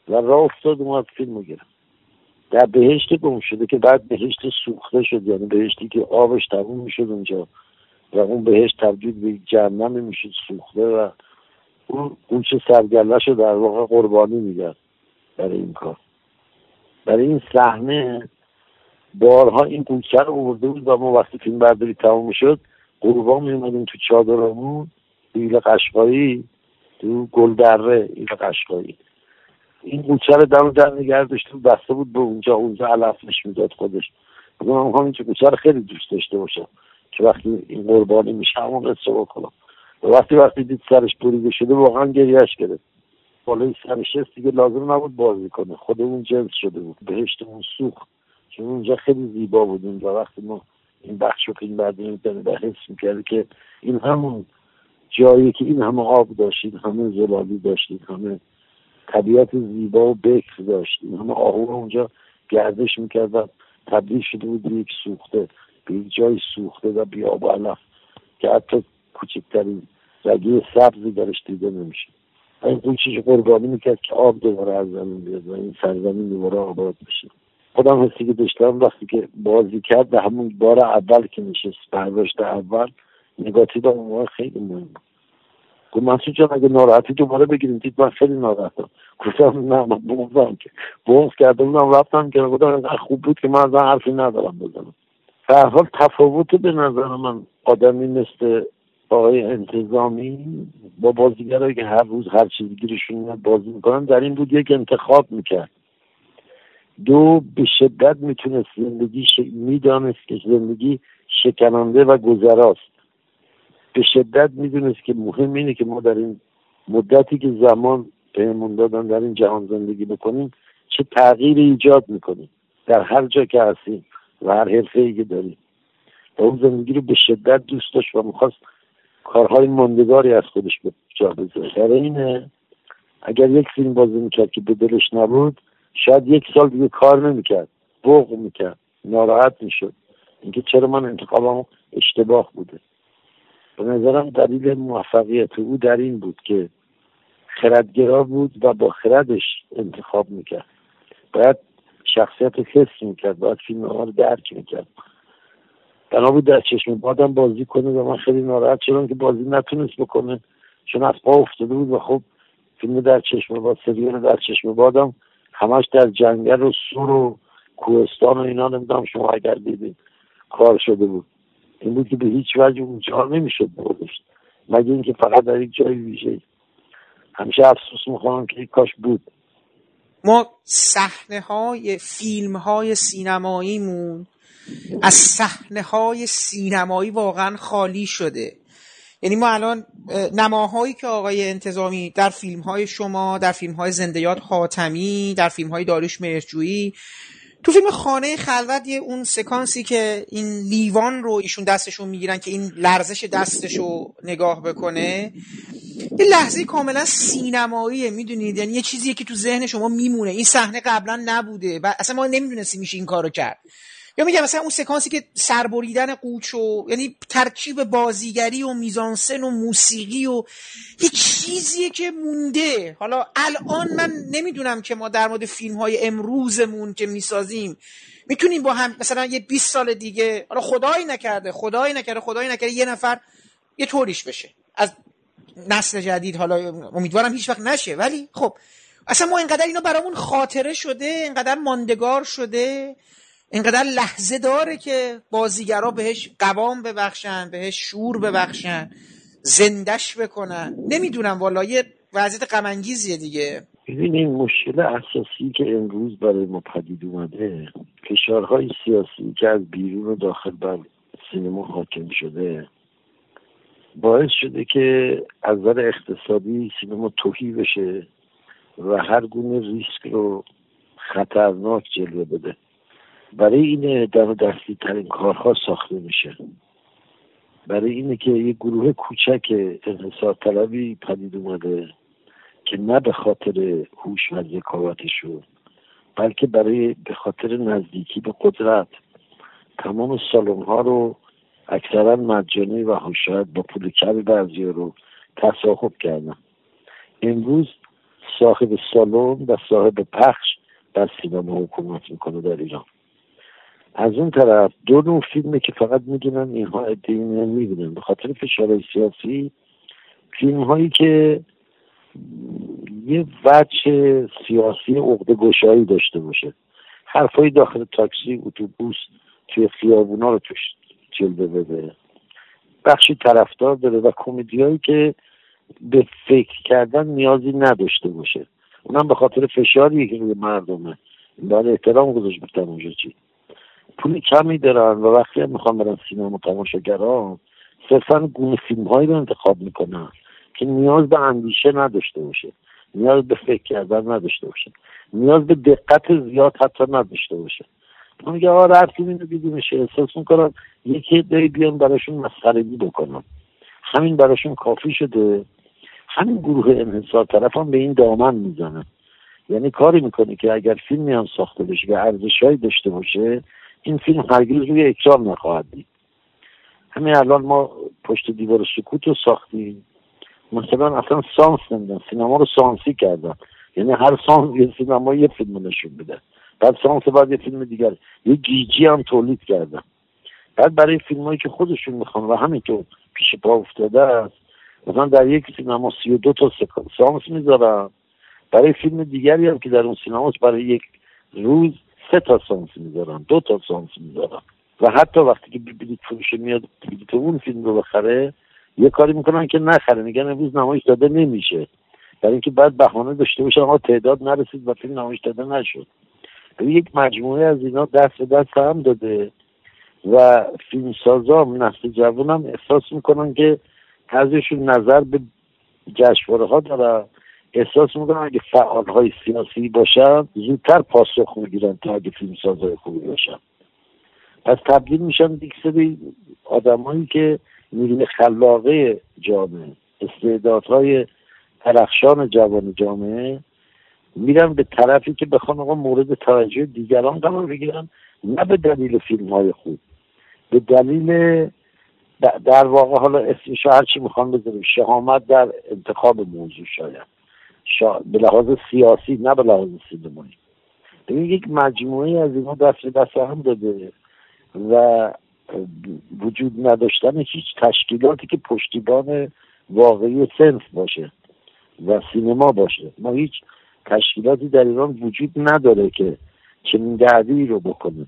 Speaker 11: و راه افتاد اومد فیلم گرفت. در بهشت گم شده که بعد بهشت سوخته شد. یعنی بهشتی که آبش تموم می‌شد اونجا. و اون بهشت تبدیل به جهنم می‌شد سوخته و اون اون چه سرگلش رو در واقع قربانی میگرد برای این کار. برای این صحنه بارها این کوچه رو آورده بود و ما وقتی فیلم برداری تموم شد قربان میومدیم تو چادرمون ایل قشقایی تو گلدره ایل قشقایی. این کوچه رو دم در نگه داشته بسته بود به اونجا اونجا علفش می‌داد خودش. من می‌خوام این کوچه رو خیلی دوست داشته باشم که وقتی این قربانی میشه همون قصه بکنم وقتی وقتی دید سرش بریده شده واقعا گریهش گرفت. بالای سرش دیگه لازم نبود بازی کنه. خود اون جنس شده بود بهشت اون سوخت. چون اونجا خیلی زیبا بود اونجا وقتی ما این بخش رو فیلم بعد به حس می‌کرده که این همون جایی که این همه آب داشتید همه زلالی داشتید همه طبیعت زیبا و بکر داشتید همه آهو اونجا گردش می‌کرد و تبدیل شده بود یک سوخته به یک جای سوخته و بیاب و علف که حتی کوچکترین رگی سبزی درش دیده نمیشه این قوچش قربانی می‌کرد که آب دوباره از زمین بیاد و این سرزمین دوباره آباد بشه. خودم حسی که داشتم وقتی که بازی کرد به همون بار اول که نشست برداشت اول نگاتیو اون خیلی مهم بود. گفت منصور جان اگه ناراحتی دوباره بگیریم. دید من خیلی ناراحتم. گفتم نه من بغضم که بغض کرده بودم رفتم که گفتم خوب بود که من از حرفی ندارم بزنم. در حال تفاوت به نظر من آدمی مثل آقای انتظامی با بازیگرایی که هر روز هر چیزی گیرشون بازی می‌کنن در این بود یک انتخاب می‌کرد. دو به شدت می‌تونست زندگی ش... می‌دانست که زندگی شکننده و گذراست. به شدت می‌دونست که مهم اینه که ما در این مدتی که زمان بهمون دادن در این جهان زندگی بکنیم چه تغییری ایجاد می‌کنیم. در هر جا که هستیم و هر حرفه ای که داریم. و اون زندگی رو به شدت دوست داشت و می‌خواست کارهای ماندگاری از خودش به جا بذاره. اینه اگر یک فیلم بازی می‌کرد که به دلش نبود شاید یک سال دیگه کار نمی‌کرد بغ می‌کرد ناراحت می‌شد. اینکه چرا من انتخابم اشتباه بوده. به نظرم دلیل موفقیت او در این بود که خردگرا بود و با خردش انتخاب می‌کرد. باید شخصیت حس می‌کرد باید فیلم رو درک می‌کرد. بنا بود در چشم بادم بازی کنه و من خیلی ناراحت شدم که بازی نتونست بکنه. چون از پا افتاده بود و خب فیلم در چشم باد سریال در چشم بادم همش در جنگل و سور و کوهستان و اینا نمی‌دونم شما اگر دیدید کار شده بود. این بود که به هیچ وجه اونجا نمی‌شد بردشت مگه اینکه فقط در یک جای ویژه همیشه افسوس می‌خوام که کاش بود.
Speaker 5: ما صحنه های فیلم های سینماییمون از صحنه های سینمایی واقعا خالی شده. یعنی ما الان نماهایی که آقای انتظامی در فیلم های شما در فیلم های زندیات حاتمی در فیلم های داریوش مرجویی تو فیلم خانه خلوت یه اون سکانسی که این لیوان رو ایشون دستشون می‌گیرن که این لرزش دستش رو نگاه بکنه یه لحظه کاملا سینماییه می‌دونید؟ یعنی یه چیزیه که تو ذهن شما میمونه. این صحنه قبلا نبوده و اصلا ما نمی‌دونستیم میشه این کارو کرد. یا میگم مثلا اون سکانسی که سربریدن قوچ و یعنی ترکیب بازیگری و میزانسن و موسیقی و یه چیزیه که مونده. حالا الان من نمی‌دونم که ما در مورد فیلم های امروزمون که می‌سازیم می‌تونیم با هم مثلا یه 20 سال دیگه حالا خدایی نکرده خدایی نکرده خدایی نکرده یه نفر یه طوریش بشه. از نسل جدید حالا امیدوارم هیچ وقت نشه ولی خب. اصلا ما اینقدر اینا برامون خاطره شده اینقدر ماندگار شده. اینقدر لحظه داره که بازیگرا بهش قوام ببخشن بهش شور ببخشن زندش بکنن. نمی‌دونم والا یه وضعیت غمانگیزیه دیگه.
Speaker 11: ببینید مشکل اساسی که امروز برای ما پدید اومده فشارهای سیاسی که از بیرون و داخل بر سینما حاکم شده باعث شده که از نظر اقتصادی سینما توهی بشه و هر گونه ریسک رو خطرناک جلوه بده. برای این در دستی ترین کارها ساخته میشه. برای اینه که یه گروه کوچک انحصار طلبی پدید اومده که نه به خاطر هوش و ذکاوتشون بلکه برای به خاطر نزدیکی به قدرت. تمام سالن ها رو اکثرا مجانی و شاید با پول کمی بعضی رو تصاحب کردن. امروز صاحب سالن و صاحب پخش در سینما حکومت می‌کنه در ایران. از اون طرف دو نوع فیلمه که فقط می‌دونن اینها ادهی می‌بینن به خاطر فشار سیاسی فیلم هایی که یه وجه سیاسی عقده گشایی داشته باشه. حرفایی داخل تاکسی اتوبوس توی خیابونا رو توش جلوه بده. بخشی طرفدار داره و کمدیایی که به فکر کردن نیازی نداشته باشه. اونم به خاطر فشاری که روی مردمه. باید احترام گذاشت به تماشا چی پول کمی دارن و وقتی هم می‌خوام برن سینما تماشاگران صرفا گونه فیلم هایی رو انتخاب می‌کنن که نیاز به اندیشه نداشته باشه نیاز به فکر کردن نداشته باشه نیاز به دقت زیاد حتی نداشته باشه. من میگه آقا رفتیم اینو دیدیمشه احساس می‌کنم یکی دی بیان براشون مسخرگی بکنم همین براشون کافی شده. همین گروه انحصار طرف هم به این دامن می‌زنه. یعنی کاری می‌کنه که اگر فیلمی هم ساخته بشه که ارزشهایی داشته باشه این فیلم هرگز روی اکرام نخواهد دید. همین الان ما پشت دیوار سکوت رو ساختیم. مثلا اصلا سانس نمیدن سینما رو سانسی کردن. یعنی هر سانس یه سینما یه فیلم نشون بده. بعد سانس بعد یه فیلم دیگر. یه گیجی هم تولید کردن. بعد برای فیلم هایی که خودشون می‌خوان و همین که پیش پا افتاده است مثلا در یک سینما سی و دو تا سانس می‌ذارن. برای فیلم دیگری هم که در اون سینماست برای یک روز سه تا سانس می‌ذارن دو تا سانس می‌ذارن. و حتی وقتی که بلیط فروش میاد بلیط اون فیلم رو بخره یه کاری می‌کنن که نخره میگن امروز نمایش داده نمیشه. برای اینکه بعد بهانه داشته باشه اما تعداد نرسید و فیلم نمایش داده نشد. یک مجموعه از اینا دست به دست هم داده. و فیلمسازا نسل جوان هم احساس می‌کنن که بعضیشون نظر به جشنواره ها دارن احساس می‌کنن اگه فعال های سیاسی باشن زودتر پاسخ می‌گیرن تا اگه فیلمسازهای خوبی باشن. پس تبدیل میشن یک سری آدمایی که نیروی خلاقه جامعه استعدادهای درخشان جوان جامعه میرن به طرفی که بخوان آقا مورد توجه دیگران قرار بگیرن نه به دلیل فیلم های خوب. به دلیل در واقع حالا اسمش هرچی می‌خوان بذاریم شهامت در انتخاب موضوع شاید. شا... به لحاظ سیاسی نه به لحاظ سینمایی ببین یک مجموعه از اینا دست دست هم داده و وجود نداشتن هیچ تشکیلاتی که پشتیبان واقعی سنف باشه و سینما باشه. ما هیچ تشکیلاتی در ایران وجود نداره که چنین دعوی رو بکنه.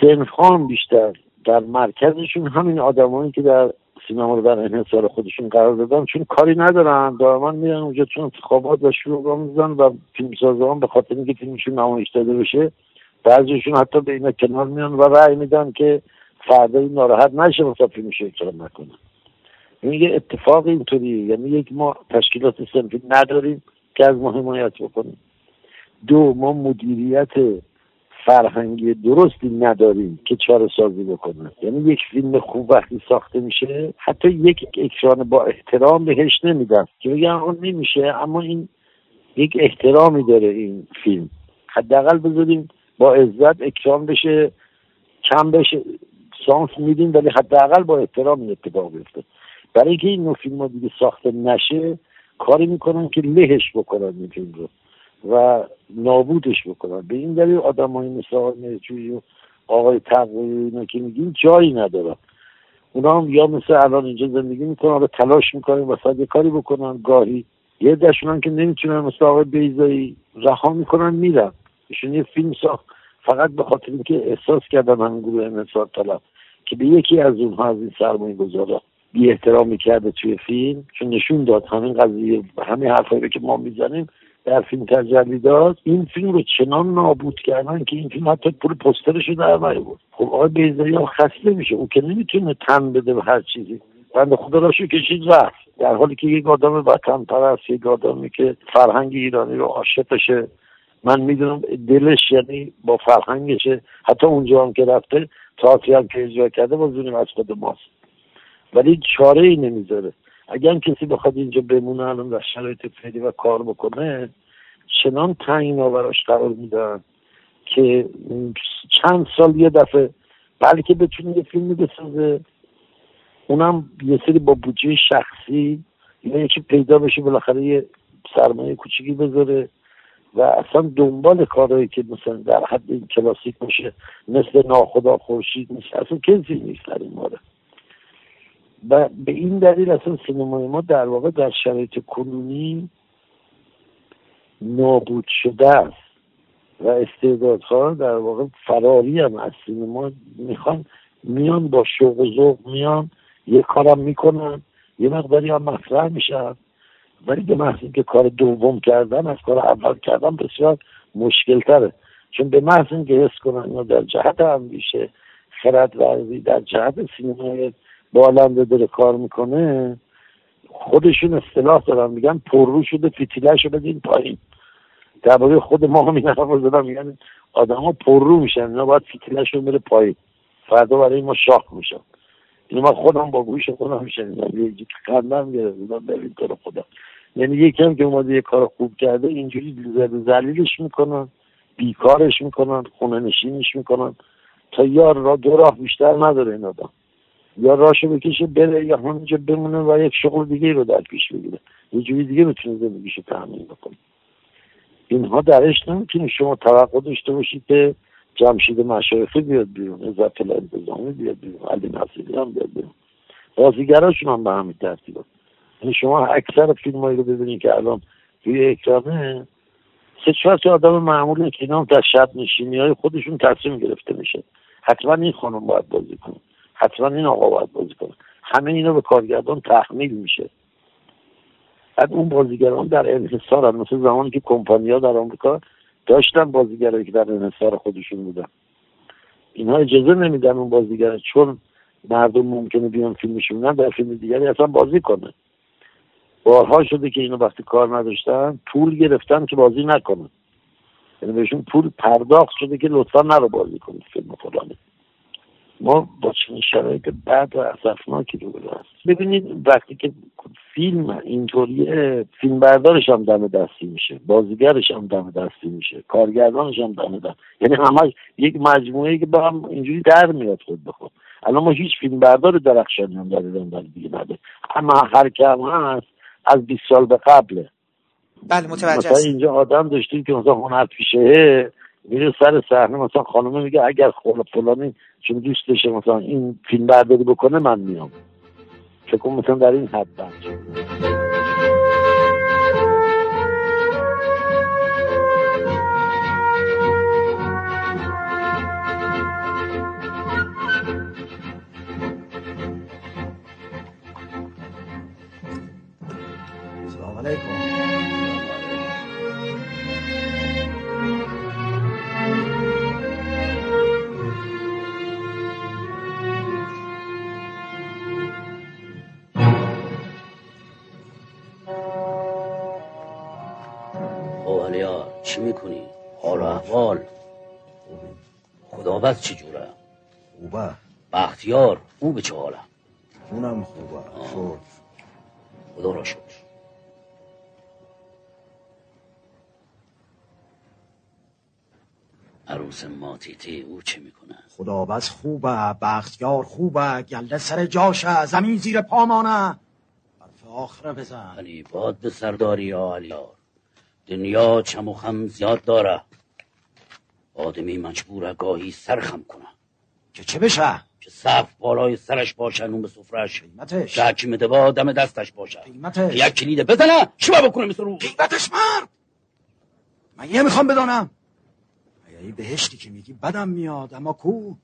Speaker 11: سنف هم بیشتر در مرکزشون همین آدمایی که در سینما رو در انحصار خودشون قرار دادن چون کاری ندارن. دائما میرن اونجا چون انتخابات و شروع میزن و فیلمسازان به خاطر اینکه فیلمشون نمایش داده بشه بعضیشون حتی به اینا کنار میان و رأی میدن که فردا ناراحت نشه مثلا فیلمش اکرام نکنه این یه اتفاق اینطوریه. یعنی یک ما تشکیلات سنفی نداریم که از ما حمایت بکنیم. دو ما مدیریت فرهنگی درستی نداریم که چاره سازی بکنه یعنی یک فیلم خوب وقتی ساخته میشه حتی یک اکران با احترام بهش نمیدن. که بگن اون نمیشه اما این یک احترامی داره این فیلم. حداقل بذاریم با عزت اکرام بشه کم بشه سانس میدیم ولی حداقل با احترام این اتفاق بیفته. برای اینکه این نوع فیلم دیگه ساخته نشه کاری می‌کنن که لهش بکنن این فیلم رو. و نابودش بکنن. به این دلیل آدم های مثل آقای و آقای تقوی اینا که میگیم جایی ندارن. اونا هم یا مثل الان اینجا زندگی می‌کنن و تلاش می‌کنن و یه کاری بکنن. گاهی یه دشونن که نمی‌تونن مثل آقای بیزایی رها می‌کنن میرن. ایشون یه فیلم ساخت. فقط به خاطر اینکه احساس کردن همین گروه انصار طلب که به یکی از اونها از این سرمایه گذارا بی احترامی کرده توی فیلم چون نشون داد همین قضیه همین حرفایی که ما می‌زنیم در فیلم تجلیدات این فیلم رو چنان نابود کردن که این فیلم حتی پول پسترش رو در بود خب آقای بیزایی هم خسته میشه او که نمی‌تونه تن بده به هر چیزی. بند خدا را کشید رفت. در حالی که یک آدم وطن پرست یک آدمی که فرهنگ ایرانی رو عاشقشه من می‌دونم دلش یعنی با فرهنگشه. حتی اونجا هم که رفته تاعتی هم که اجرا کرده زونیم از خود ماست. ولی چاره ای نمی‌ذاره. اگر کسی بخواد اینجا بمونه الان در شرایط فعلی و کار بکنه چنان تعیینا براش قرار میدن که چند سال یه دفعه بلکه بتونه یه فیلمی بسازه. اونم یه سری با بودجه شخصی یا یکی پیدا بشه بالاخره یه سرمایه کوچیکی بذاره و اصلا دنبال کارهایی که مثلا در حد این کلاسیک باشه مثل ناخدا خورشید نیست. اصلا کسی نیست در این مورد. و به این دلیل اصلا سینمای ما در واقع در شرایط کنونی نابود شده است و استعدادها در واقع فراری هم از سینما می‌خوان میان با شوق و ذوق میان یه کارم می‌کنن یه مقداری هم مطرح میشن. ولی به محض که کار دوم کردن از کار اول کردن بسیار مشکل تره چون به محض اینکه حس کنن یا در جهت اندیشه خرد ورزی در جهت سینمای بالنده داره کار می‌کنه خودشون اصطلاح دارن میگن پررو شده فتیلش رو بدین پایین. درباره خود ما هم این حرف زدم میگن آدم ها پررو میشن اینا باید فتیلش رو بره پایین. فردا برای ما شاخ میشن. اینو من خودم با گوش خودم میشنیدم یه خندم گرفتم ببین تو خدا. یعنی یکم که اومده یه کار خوب کرده اینجوری زلیلش می‌کنن بیکارش می‌کنن خونه نشینش می‌کنن. تا یا را دو راه بیشتر نداره این آدم. یا راشو بکشه بره یا همینجا بمونه و یک شغل دیگه رو در پیش بگیره. یه جوری دیگه می‌تونه زندگیشو تحمیل بکنه اینها درش نمی‌تونی شما توقع داشته باشید که جمشید مشایخی بیاد بیرون عزت الانتظامی بیاد بیرون علی نصیری هم بیاد بیرون. بازیگراشون هم به همین ترتیب یعنی شما اکثر فیلم رو ببینید که الان توی اکرانه سه چهار آدم معمولی که اینا در شب نشینی خودشون تصمیم گرفته میشه. حتما این خانم باید بازی کنه. حتما این آقا باید بازی کنه. همه اینا به کارگردان تحمیل میشه. بعد اون بازیگران در انحصار مثل زمانی که کمپانیا در آمریکا داشتن بازیگرایی که در انحصار خودشون بودن. اینها اجازه نمیدن اون بازیگر چون مردم ممکنه بیان فیلمشون در فیلم دیگری اصلا بازی کنه. بارها شده که اینو وقتی کار نداشتن پول گرفتن که بازی نکنن. یعنی بهشون پول پرداخت شده که لطفا نرو بازی کنید فیلم فلانه ما با چنین شرایط بعد و اصفناکی رو هست ببینید وقتی که فیلم اینطوریه فیلم بردارش هم دم دستی میشه بازیگرش هم دم دستی میشه کارگردانش هم دم دستی یعنی همش یک مجموعه که با هم اینجوری در میاد خود به خود. الان ما هیچ فیلم بردار درخشانی هم در ایران دیگه نده اما هر که هم هست از 20 سال به قبله.
Speaker 5: بله متوجه
Speaker 11: مثلا اینجا آدم داشتیم که مثلا هنر پیشه میره سر صحنه مثلا خانم میگه اگر فلانی چون دوست داشته مثلا این فیلم برداری بکنه من میام. فکر مثلا در این حد
Speaker 1: خدابت چی جوره؟
Speaker 12: خوبه.
Speaker 1: بختیار او به چه حاله؟
Speaker 12: اونم خوبه. شد.
Speaker 1: خدا را شکر. عروس ماتیتی او چه می‌کنه؟
Speaker 12: خدا بس خوبه بختیار خوبه گلده سر جاشه زمین زیر پامانه. برف آخره بزن.
Speaker 1: علی باد به سرداری یا علیار دنیا چم و خم زیاد داره. آدمی مجبوره گاهی سرخم کنه.
Speaker 12: که چه بشه؟
Speaker 1: که صف بالای سرش باشه نون به سفرش
Speaker 12: قیمتش.
Speaker 1: که حکیم دبا دم دستش باشه.
Speaker 12: قیمتش.
Speaker 1: یک کلیده بزنه چی بکنه مثل رو؟
Speaker 12: قیمتش مرد! من یه می‌خوام بدانم. ای بهشتی که میگی بدم میاد اما کو؟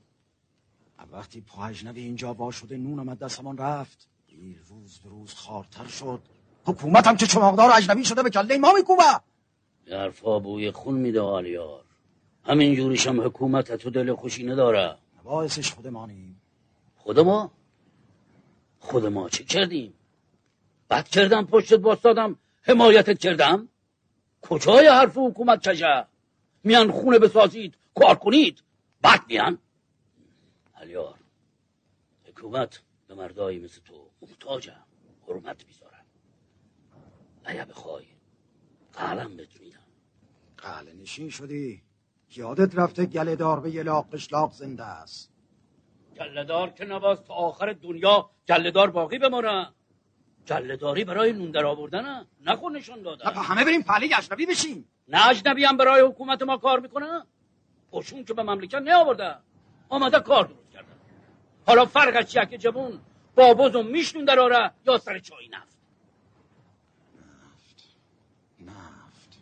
Speaker 12: وقتی پا اجنبی اینجا وا شده نونم از دستمان رفت. دیر روز به روز خارتر شد. حکومتم که چماقدار اجنبی شده به کله ما میکوبه.
Speaker 1: حرفا بوی خون میده آلیار. همین جوریش هم حکومت تو دل خوشی نداره.
Speaker 12: باعثش خودمانیم
Speaker 1: خود ما؟ خود ما چی کردیم؟ بد کردم پشتت باستادم حمایتت کردم. کجای حرف حکومت چشه میان خونه بسازید کار کنید. بعد میان. علیار حکومت به مردایی مثل تو محتاجم حرمت می‌ذارم اگه بخوای قلم بهت میدم.
Speaker 12: نشین شدی. یادت رفته گلهدار به یه قشلاق زنده است.
Speaker 1: گلهدار که نباز تا آخر دنیا گلهدار باقی بمانه. گلهداری برای نون در آوردن نکن نشان دادن
Speaker 12: همه بریم پلی اجنبی بشیم.
Speaker 1: نه اجنبی هم برای حکومت ما کار می‌کنه. قشون که به مملکت نیاورده. آمده کار درست کرده. حالا فرقش چیه که جوون با بزم میشنون در آره یا سر چای نفت.
Speaker 12: نفت.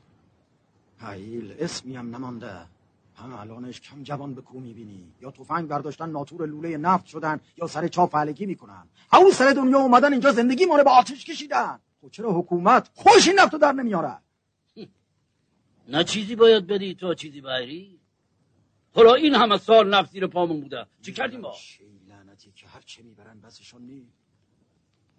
Speaker 12: حیل اسمی هم نمانده. هم الانش کم جوان به کو می‌بینی یا تفنگ برداشتن ناتور لوله نفت شدن یا سر چا فلگی می‌کنن. او سر دنیا اومدن اینجا زندگی مانه به آتش کشیدن. خب چرا حکومت خوش این نفتو در نمیاره
Speaker 1: نه چیزی باید بدی تو چیزی بایری؟ حالا این همه سال نفت زیر پامون بوده. چی کردیم با
Speaker 12: لعنتی که هر چه می‌برن بسشون نی.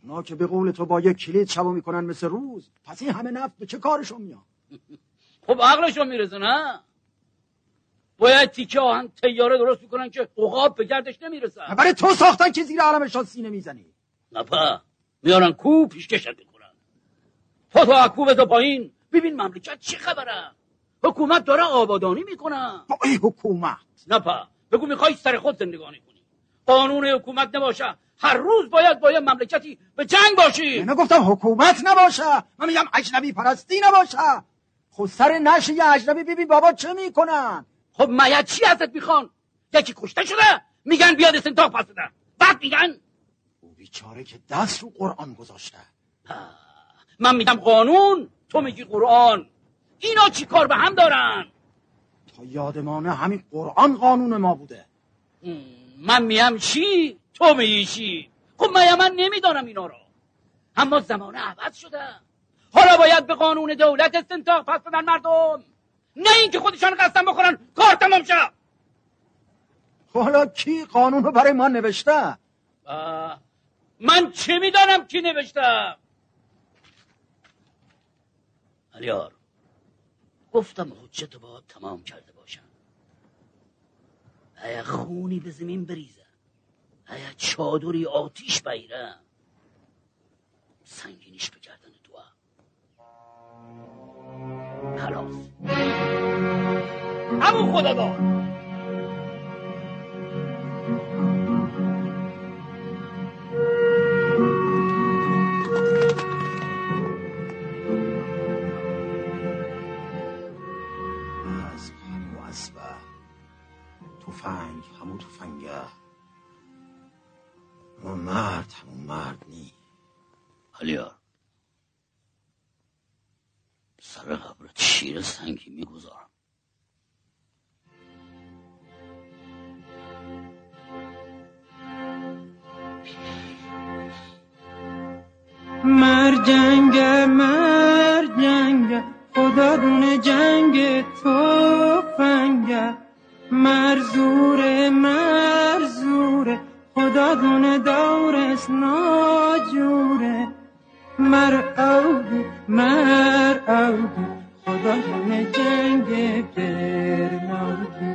Speaker 12: اونا که به قول تو با یک کلید شبا می‌کنن مثل روز پس این همه نفت به چه کارشون میاد؟
Speaker 1: خب عقلشون می‌رسه نه؟ باید تیکه آهن تیاره درست می‌کنن که عقاب به گردش نمی‌رسن.
Speaker 12: برای تو ساختن که زیر علمشان سینه می‌زنی.
Speaker 1: نپا میارن کو پیشکشت می‌کنن تو تو اکو بزا پایین. ببین مملکت چه خبره. حکومت داره آبادانی می‌کنه.
Speaker 12: با ای حکومت.
Speaker 1: نپا بگو می‌خوای سر خود زندگانی کنی. قانون حکومت نباشه. هر روز باید باید مملکتی به جنگ باشی.
Speaker 12: من گفتم حکومت نباشه. من میگم اجنبی پرستی نباشه. خود سر نشه یه اجنبی ببین بابا چه می‌کنن؟
Speaker 1: خب مایه چی ازت می‌خوان؟ یکی کشته شده میگن بیاد استنتاق پس بدن بعد میگن
Speaker 12: او بیچاره که دست رو قرآن گذاشته.
Speaker 1: من میگم قانون تو میگی قرآن. اینا چی کار به هم دارن؟
Speaker 12: تا یادمانه همین قرآن قانون ما بوده.
Speaker 1: من میم چی؟ تو میگی چی؟ خب من من نمی‌دانم اینا رو. اما زمانه عوض شده. حالا باید به قانون دولت استنتاق پس بدن مردم. نه اینکه خودشان قسم بخورن کار تمام شه
Speaker 12: حالا کی قانون رو برای ما نوشته؟
Speaker 1: من چه می‌دانم کی نوشته؟ علیار گفتم حجت با تمام کرده باشم. ایا خونی به زمین بریزه ایا چادری آتیش بیره سنگینیش بگردن خلاص همون خدا دار
Speaker 12: تفنگ همون تفنگه. همون مرد همون مرد نی.
Speaker 1: علیار. سر قبر شیر سنگی می‌گذارم.
Speaker 13: مر جنگ مر جنگ خدا دونه جنگ تو فنگه مرزور مرزور خدا دونه دورس ناجوره. مر اودو مر اودو خدا دونه جنگ برناودو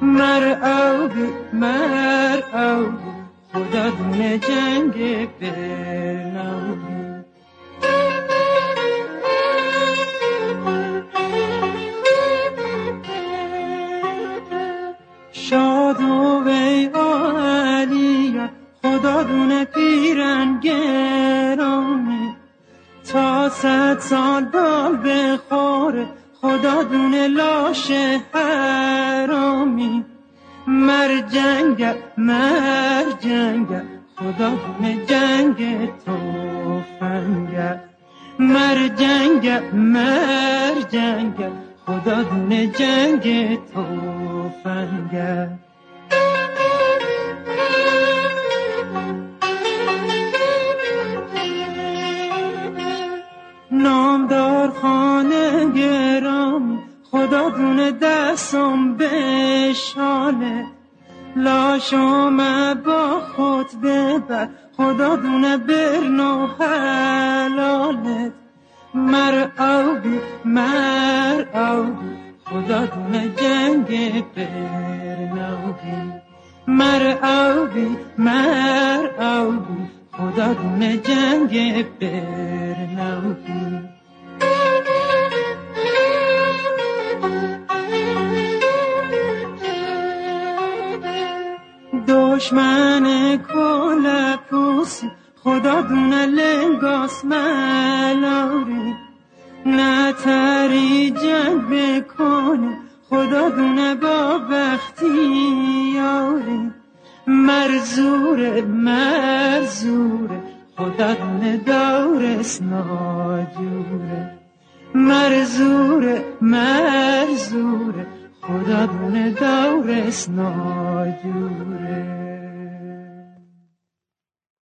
Speaker 13: مر اودو مر اودو خدا دونه جنگ برناودو